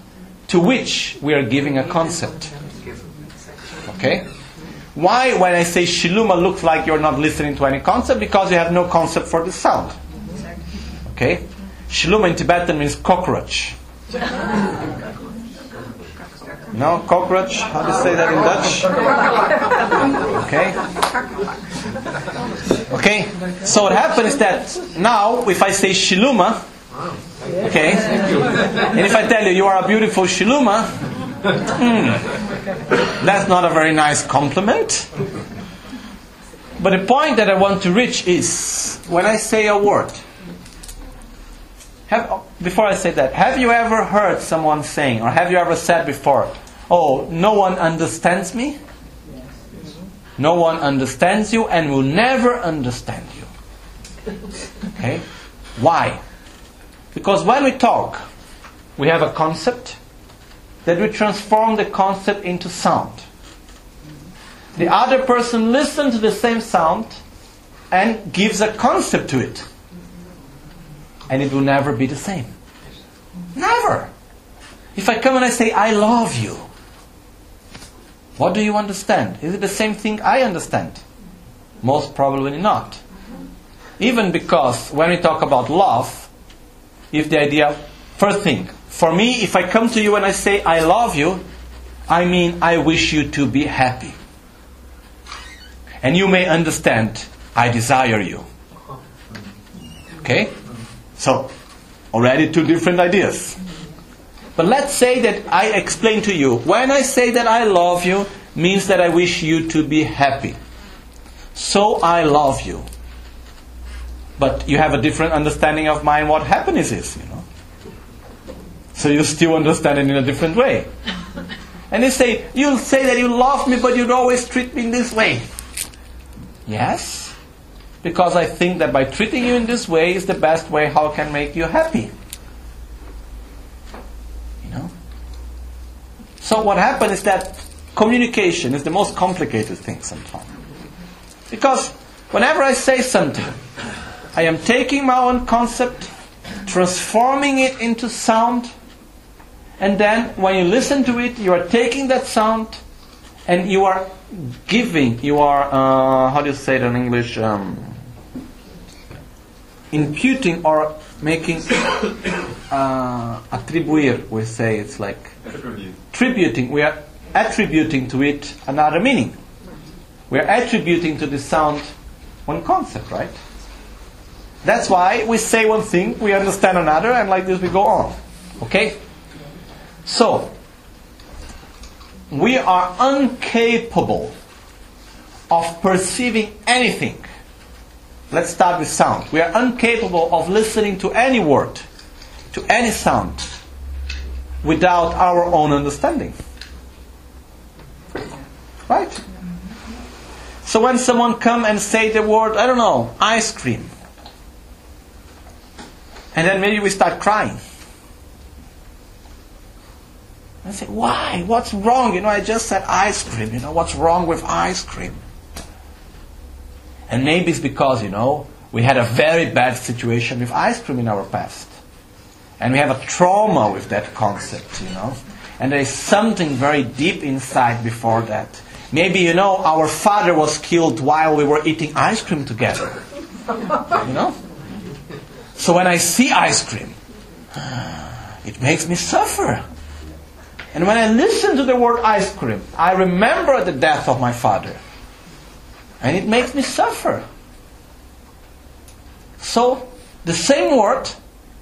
to which we are giving a concept. Okay? Why, when I say Shiluma, looks like you're not listening to any concept? Because you have no concept for the sound. Okay? Shiluma in Tibetan means cockroach. No, cockroach. How do you say that in Dutch? Okay. Okay. So what happens is that now, if I say Shiluma, okay, and if I tell you you are a beautiful Shiluma, hmm, that's not a very nice compliment. But the point that I want to reach is when I say a word. Have, before I say that, have you ever heard someone saying, or have you ever said before, Oh, no one understands me? No one understands you and will never understand you. Okay? Why? Because when we talk, we have a concept that we transform the concept into sound. The other person listens to the same sound and gives a concept to it. And it will never be the same. Never. If I come and I say, I love you, what do you understand? Is it the same thing I understand? Most probably not. Even because when we talk about love, if the idea, first thing, for me, if I come to you and I say, I love you, I mean, I wish you to be happy. And you may understand, I desire you. Okay? So, already two different ideas. But let's say that I explain to you. When I say that I love you, means that I wish you to be happy. So I love you. But you have a different understanding of mine what happiness is, you know. So you still understand it in a different way. And you say, you'll say that you love me, but you'd always treat me in this way. Yes, because I think that by treating you in this way is the best way how I can make you happy. You know? So what happened is that communication is the most complicated thing sometimes. Because whenever I say something, I am taking my own concept, transforming it into sound, and then when you listen to it, you are taking that sound and you are giving, you are, uh, how do you say it in English? Um, imputing or making uh, attribuir, we say it's like tributing. We are attributing to it another meaning. We are attributing to the sound one concept, right? That's why we say one thing, we understand another, and like this we go on. Okay? So, we are incapable of perceiving anything. Let's start with sound. We are incapable of listening to any word, to any sound, without our own understanding. Right? So when someone come and say the word, I don't know, ice cream, and then maybe we start crying. I say, why? What's wrong? You know, I just said ice cream. You know, what's wrong with ice cream? And maybe it's because, you know, we had a very bad situation with ice cream in our past. And we have a trauma with that concept, you know. And there is something very deep inside before that. Maybe, you know, our father was killed while we were eating ice cream together. You know? So when I see ice cream, it makes me suffer. And when I listen to the word ice cream, I remember the death of my father. And it makes me suffer. So, the same word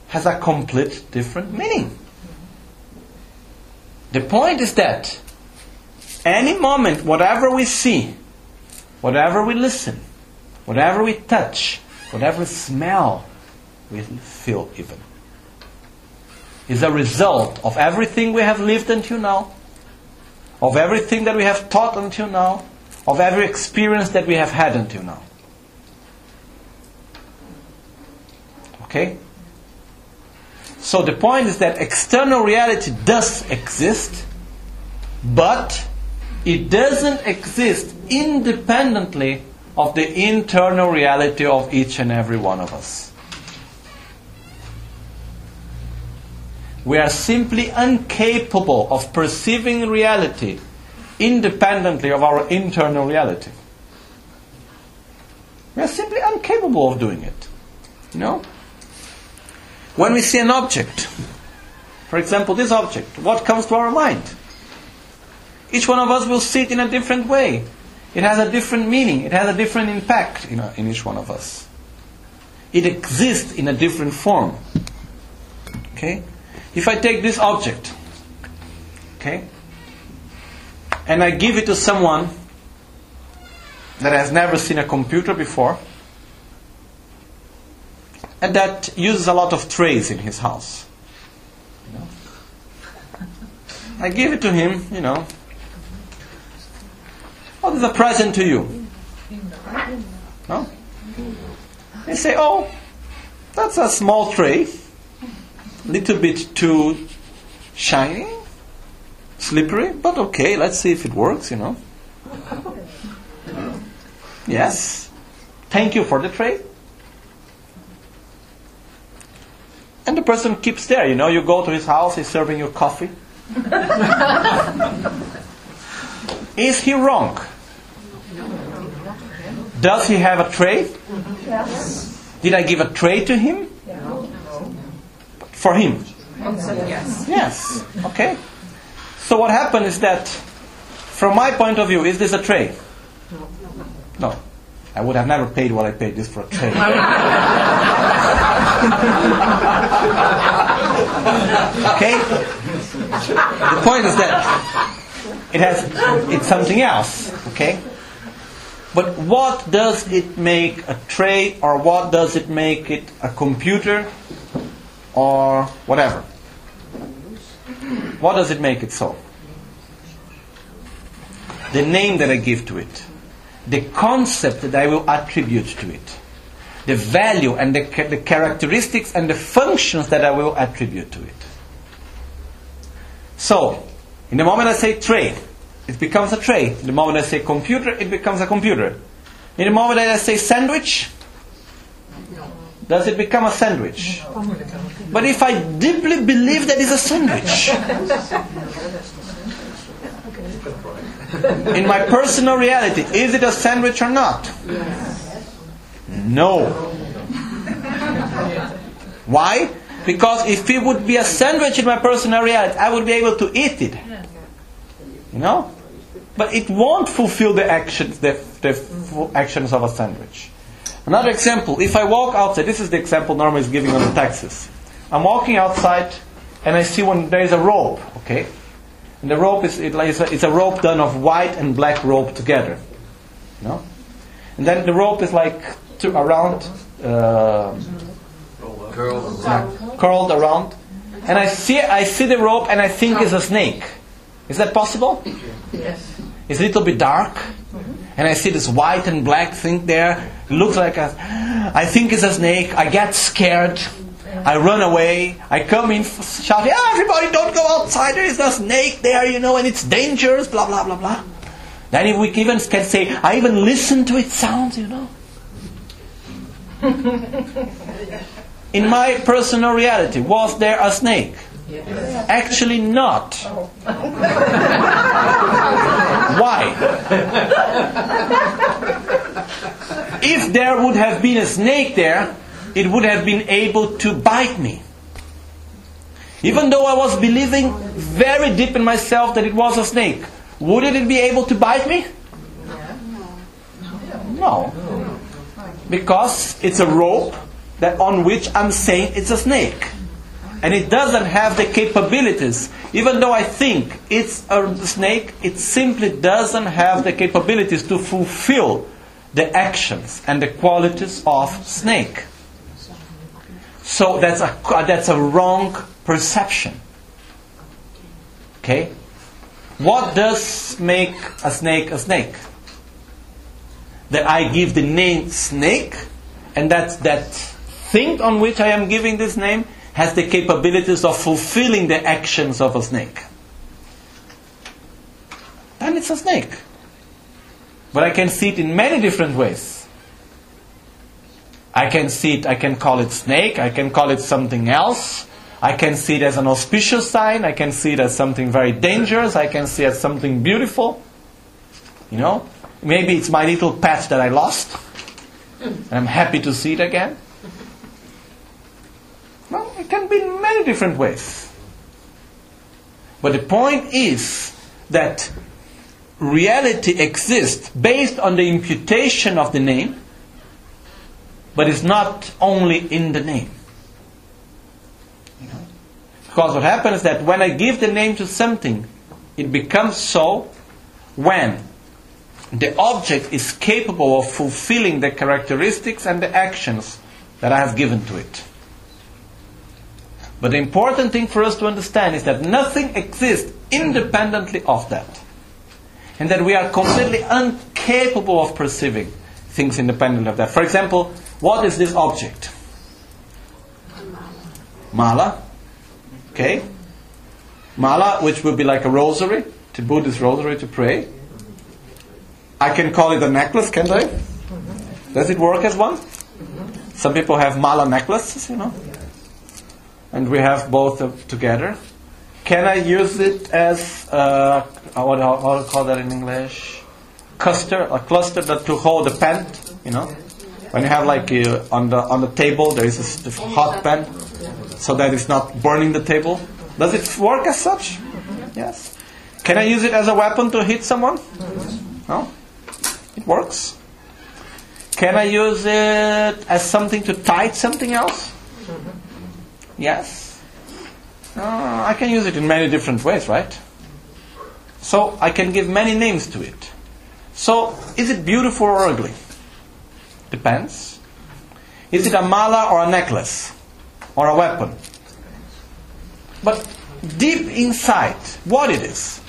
has a complete different meaning. The point is that any moment, whatever we see, whatever we listen, whatever we touch, whatever smell, we feel even, is a result of everything we have lived until now, of everything that we have taught until now, of every experience that we have had until now. Okay? So the point is that external reality does exist, but it doesn't exist independently of the internal reality of each and every one of us. We are simply incapable of perceiving reality independently of our internal reality. We are simply incapable of doing it. You know? When we see an object, for example, this object, what comes to our mind? Each one of us will see it in a different way. It has a different meaning, it has a different impact in, a, in each one of us. It exists in a different form. Okay? If I take this object, okay, and I give it to someone that has never seen a computer before, and that uses a lot of trays in his house. I give it to him, you know. What is a present to you? No? They say, oh, that's a small tray, little bit too shiny, slippery, but okay, let's see if it works, you know. Yes. Thank you for the tray. And the person keeps there, you know, you go to his house, he's serving you coffee. Is he wrong? Does he have a tray? Yes. Did I give a tray to him? No. For him? Yes. Yes. Okay. So what happened is that, from my point of view, is this a tray? No. I would have never paid what I paid this for a tray. okay? The point is that it has it's something else, okay? But what does it make a tray or what does it make it a computer or whatever? What does it make it so? The name that I give to it, the concept that I will attribute to it, the value and the, the characteristics and the functions that I will attribute to it. So, in the moment I say tray, it becomes a tray. In the moment I say computer, it becomes a computer. In the moment I say sandwich, does it become a sandwich? But if I deeply believe that it's a sandwich, in my personal reality, is it a sandwich or not? No. Why? Because if it would be a sandwich in my personal reality, I would be able to eat it. You know? But it won't fulfill the actions, the, the actions of a sandwich. Another example, if I walk outside, this is the example Norma is giving on the taxes. I'm walking outside and I see when there is a rope, okay? And the rope is it, it's, a, it's a rope done of white and black rope together. You know? And then the rope is like to, around, uh, curled around. And I see, I see the rope and I think it's a snake. Is that possible? Yes. It's a little bit dark. And I see this white and black thing there. It looks like a. I think it's a snake. I get scared. I run away. I come in shouting, ah, everybody don't go outside. There is a snake there, you know, and it's dangerous, blah, blah, blah, blah. Then if we even can say, I even listen to its sounds, you know. In my personal reality, was there a snake? Actually, not. Why? if there would have been a snake there, it would have been able to bite me. Even though I was believing very deep in myself that it was a snake, would it be able to bite me? No. Because it's a rope that on which I'm saying it's a snake. And it doesn't have the capabilities. Even though I think it's a snake, it simply doesn't have the capabilities to fulfill the actions and the qualities of snake. So that's a that's a wrong perception. Okay? What does make a snake a snake? That I give the name snake, and that that thing on which I am giving this name has the capabilities of fulfilling the actions of a snake. Then it's a snake. But I can see it in many different ways. I can see it, I can call it snake, I can call it something else. I can see it as an auspicious sign, I can see it as something very dangerous, I can see it as something beautiful. You know? Maybe it's my little pet that I lost. And I'm happy to see it again. Well, it can be in many different ways. But the point is that reality exists based on the imputation of the name, but it's not only in the name. Because what happens is that when I give the name to something, it becomes so when the object is capable of fulfilling the characteristics and the actions that I have given to it. But the important thing for us to understand is that nothing exists independently of that. And that we are completely incapable of perceiving things independent of that. For example, what is this object? Mala. Okay? Mala, which would be like a rosary, to Buddhist rosary to pray. I can call it a necklace, can't I? Does it work as one? Some people have mala necklaces, you know. And we have both of together. Can I use it as uh, what how, you call that in English? Cluster, a cluster to hold a pen, you know. When you have like uh, on the on the table, there is a hot pen, so that it's not burning the table. Does it work as such? Yes. Can I use it as a weapon to hit someone? No. It works. Can I use it as something to tie something else? Yes. Uh, I can use it in many different ways, right? So I can give many names to it. So is it beautiful or ugly? Depends. Is it a mala or a necklace? Or a weapon? But deep inside, what it is?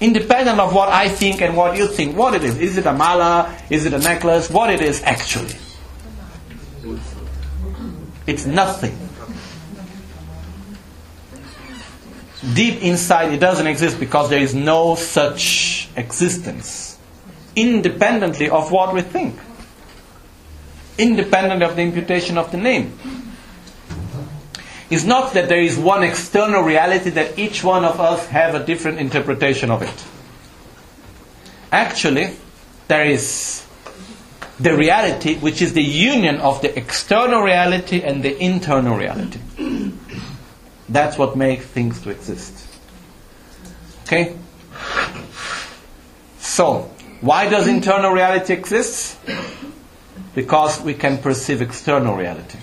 Independent of what I think and what you think, what it is. Is it a mala? Is it a necklace? What it is actually? It's nothing. Deep inside, it doesn't exist because there is no such existence, independently of what we think, independent of the imputation of the name. It's not that there is one external reality that each one of us have a different interpretation of it. Actually, there is the reality which is the union of the external reality and the internal reality. That's what makes things to exist. Okay? So, why does internal reality exist? Because we can perceive external reality.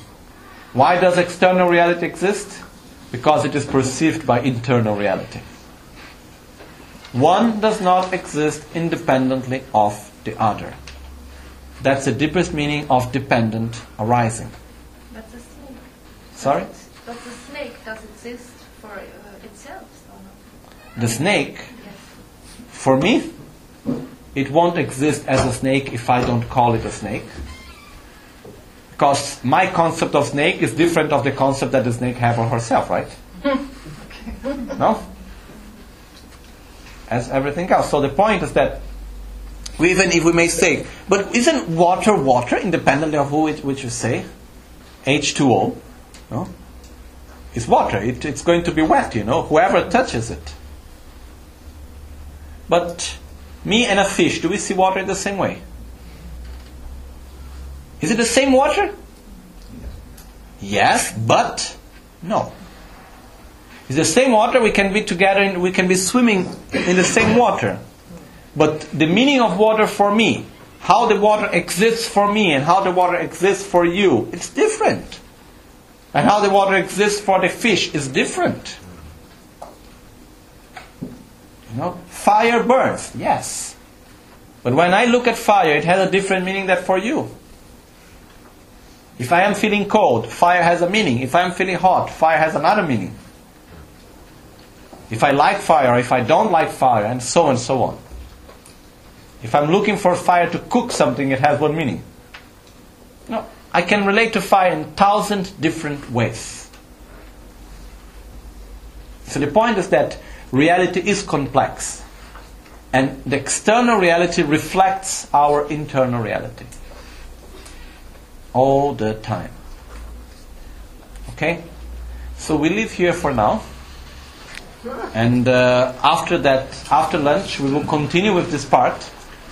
Why does external reality exist? Because it is perceived by internal reality. One does not exist independently of the other. That's the deepest meaning of dependent arising. But the snake. Sorry? But the snake does exist for uh, itself? The snake, Yes. for me, it won't exist as a snake if I don't call it a snake. Because my concept of snake is different of the concept that the snake have of herself, right? No? As everything else. So the point is that even if we may say, but isn't water water independently of who it, which you say? H2O, no? It's water. It, it's going to be wet, you know, whoever touches it. But me and a fish, do we see water in the same way? Is it the same water? Yes, but no. It's the same water, we can be together, and we can be swimming in the same water. But the meaning of water for me, how the water exists for me and how the water exists for you, it's different. And how the water exists for the fish is different. You know, fire burns, yes. But when I look at fire, it has a different meaning than for you. If I am feeling cold, fire has a meaning. If I am feeling hot, fire has another meaning. If I like fire, if I don't like fire, and so and so on. If I'm looking for fire to cook something, it has one meaning. No, I can relate to fire in thousand different ways. So the point is that reality is complex. And the external reality reflects our internal reality. All the time. Okay? So we leave here for now. And uh, after that, after lunch, we will continue with this part,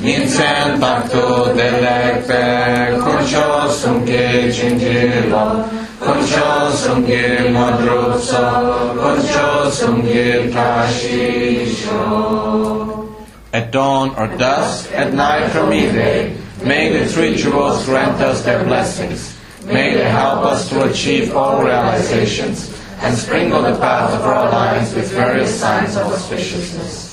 taktu dele pe kuncho sunke chinjilo Kuncho sunke madrupsa Kuncho sunke tashisho At dawn or dusk, At night from midday, may the three jewels grant us their blessings. May they help us to achieve all realizations and sprinkle the path of our lives with various signs of auspiciousness.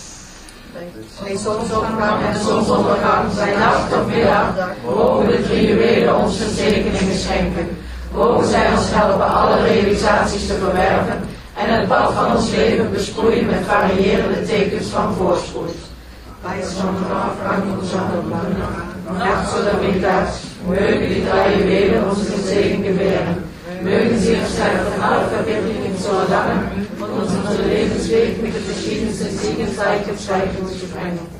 soms zonsopgang en zonsondergang, zijn nacht of middag, mogen de rituelen onze zegeningen schenken. Mogen zij ons helpen alle realisaties te verwerven en het pad van ons leven besproeien met variërende tekens van voorspoed. Wij zonder afgang van aan de nacht zodat middag. mogen die drie weren onze zegeningen. Mögen sie uns helfen, alle Verbindungen zu erlangen und uns unseren Lebensweg mit den verschiedensten Segensreichheiten zu bringen.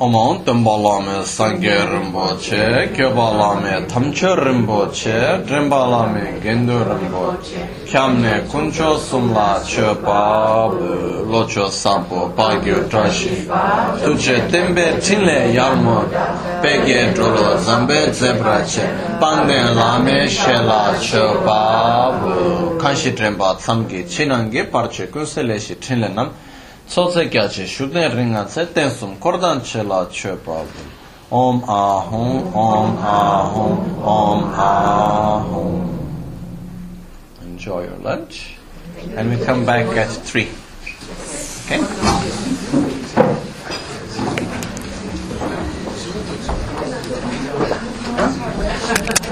Oman Dhambalame Sangye Rinpoche, Kyobalame Tamche Rinpoche, Rinbalame Gendu Rinpoche, Kyamne Kuncho Sumla Chepa Locho Sampo Pagyo Trashi, Tuche Tembe Tinle Yarmo, pege Dolo Zambe Zebra Che, Pangne Lame Shela Chepa Kanshi Rinpa Tsamgi Chinangi Parche Kunseleshi Tinle Nam, Sotse kyache shudne ringa tse tensum kordan che la che prabhu. Om ahum, om ahum, om ahum. Enjoy your lunch. And we come back at 3. Okay?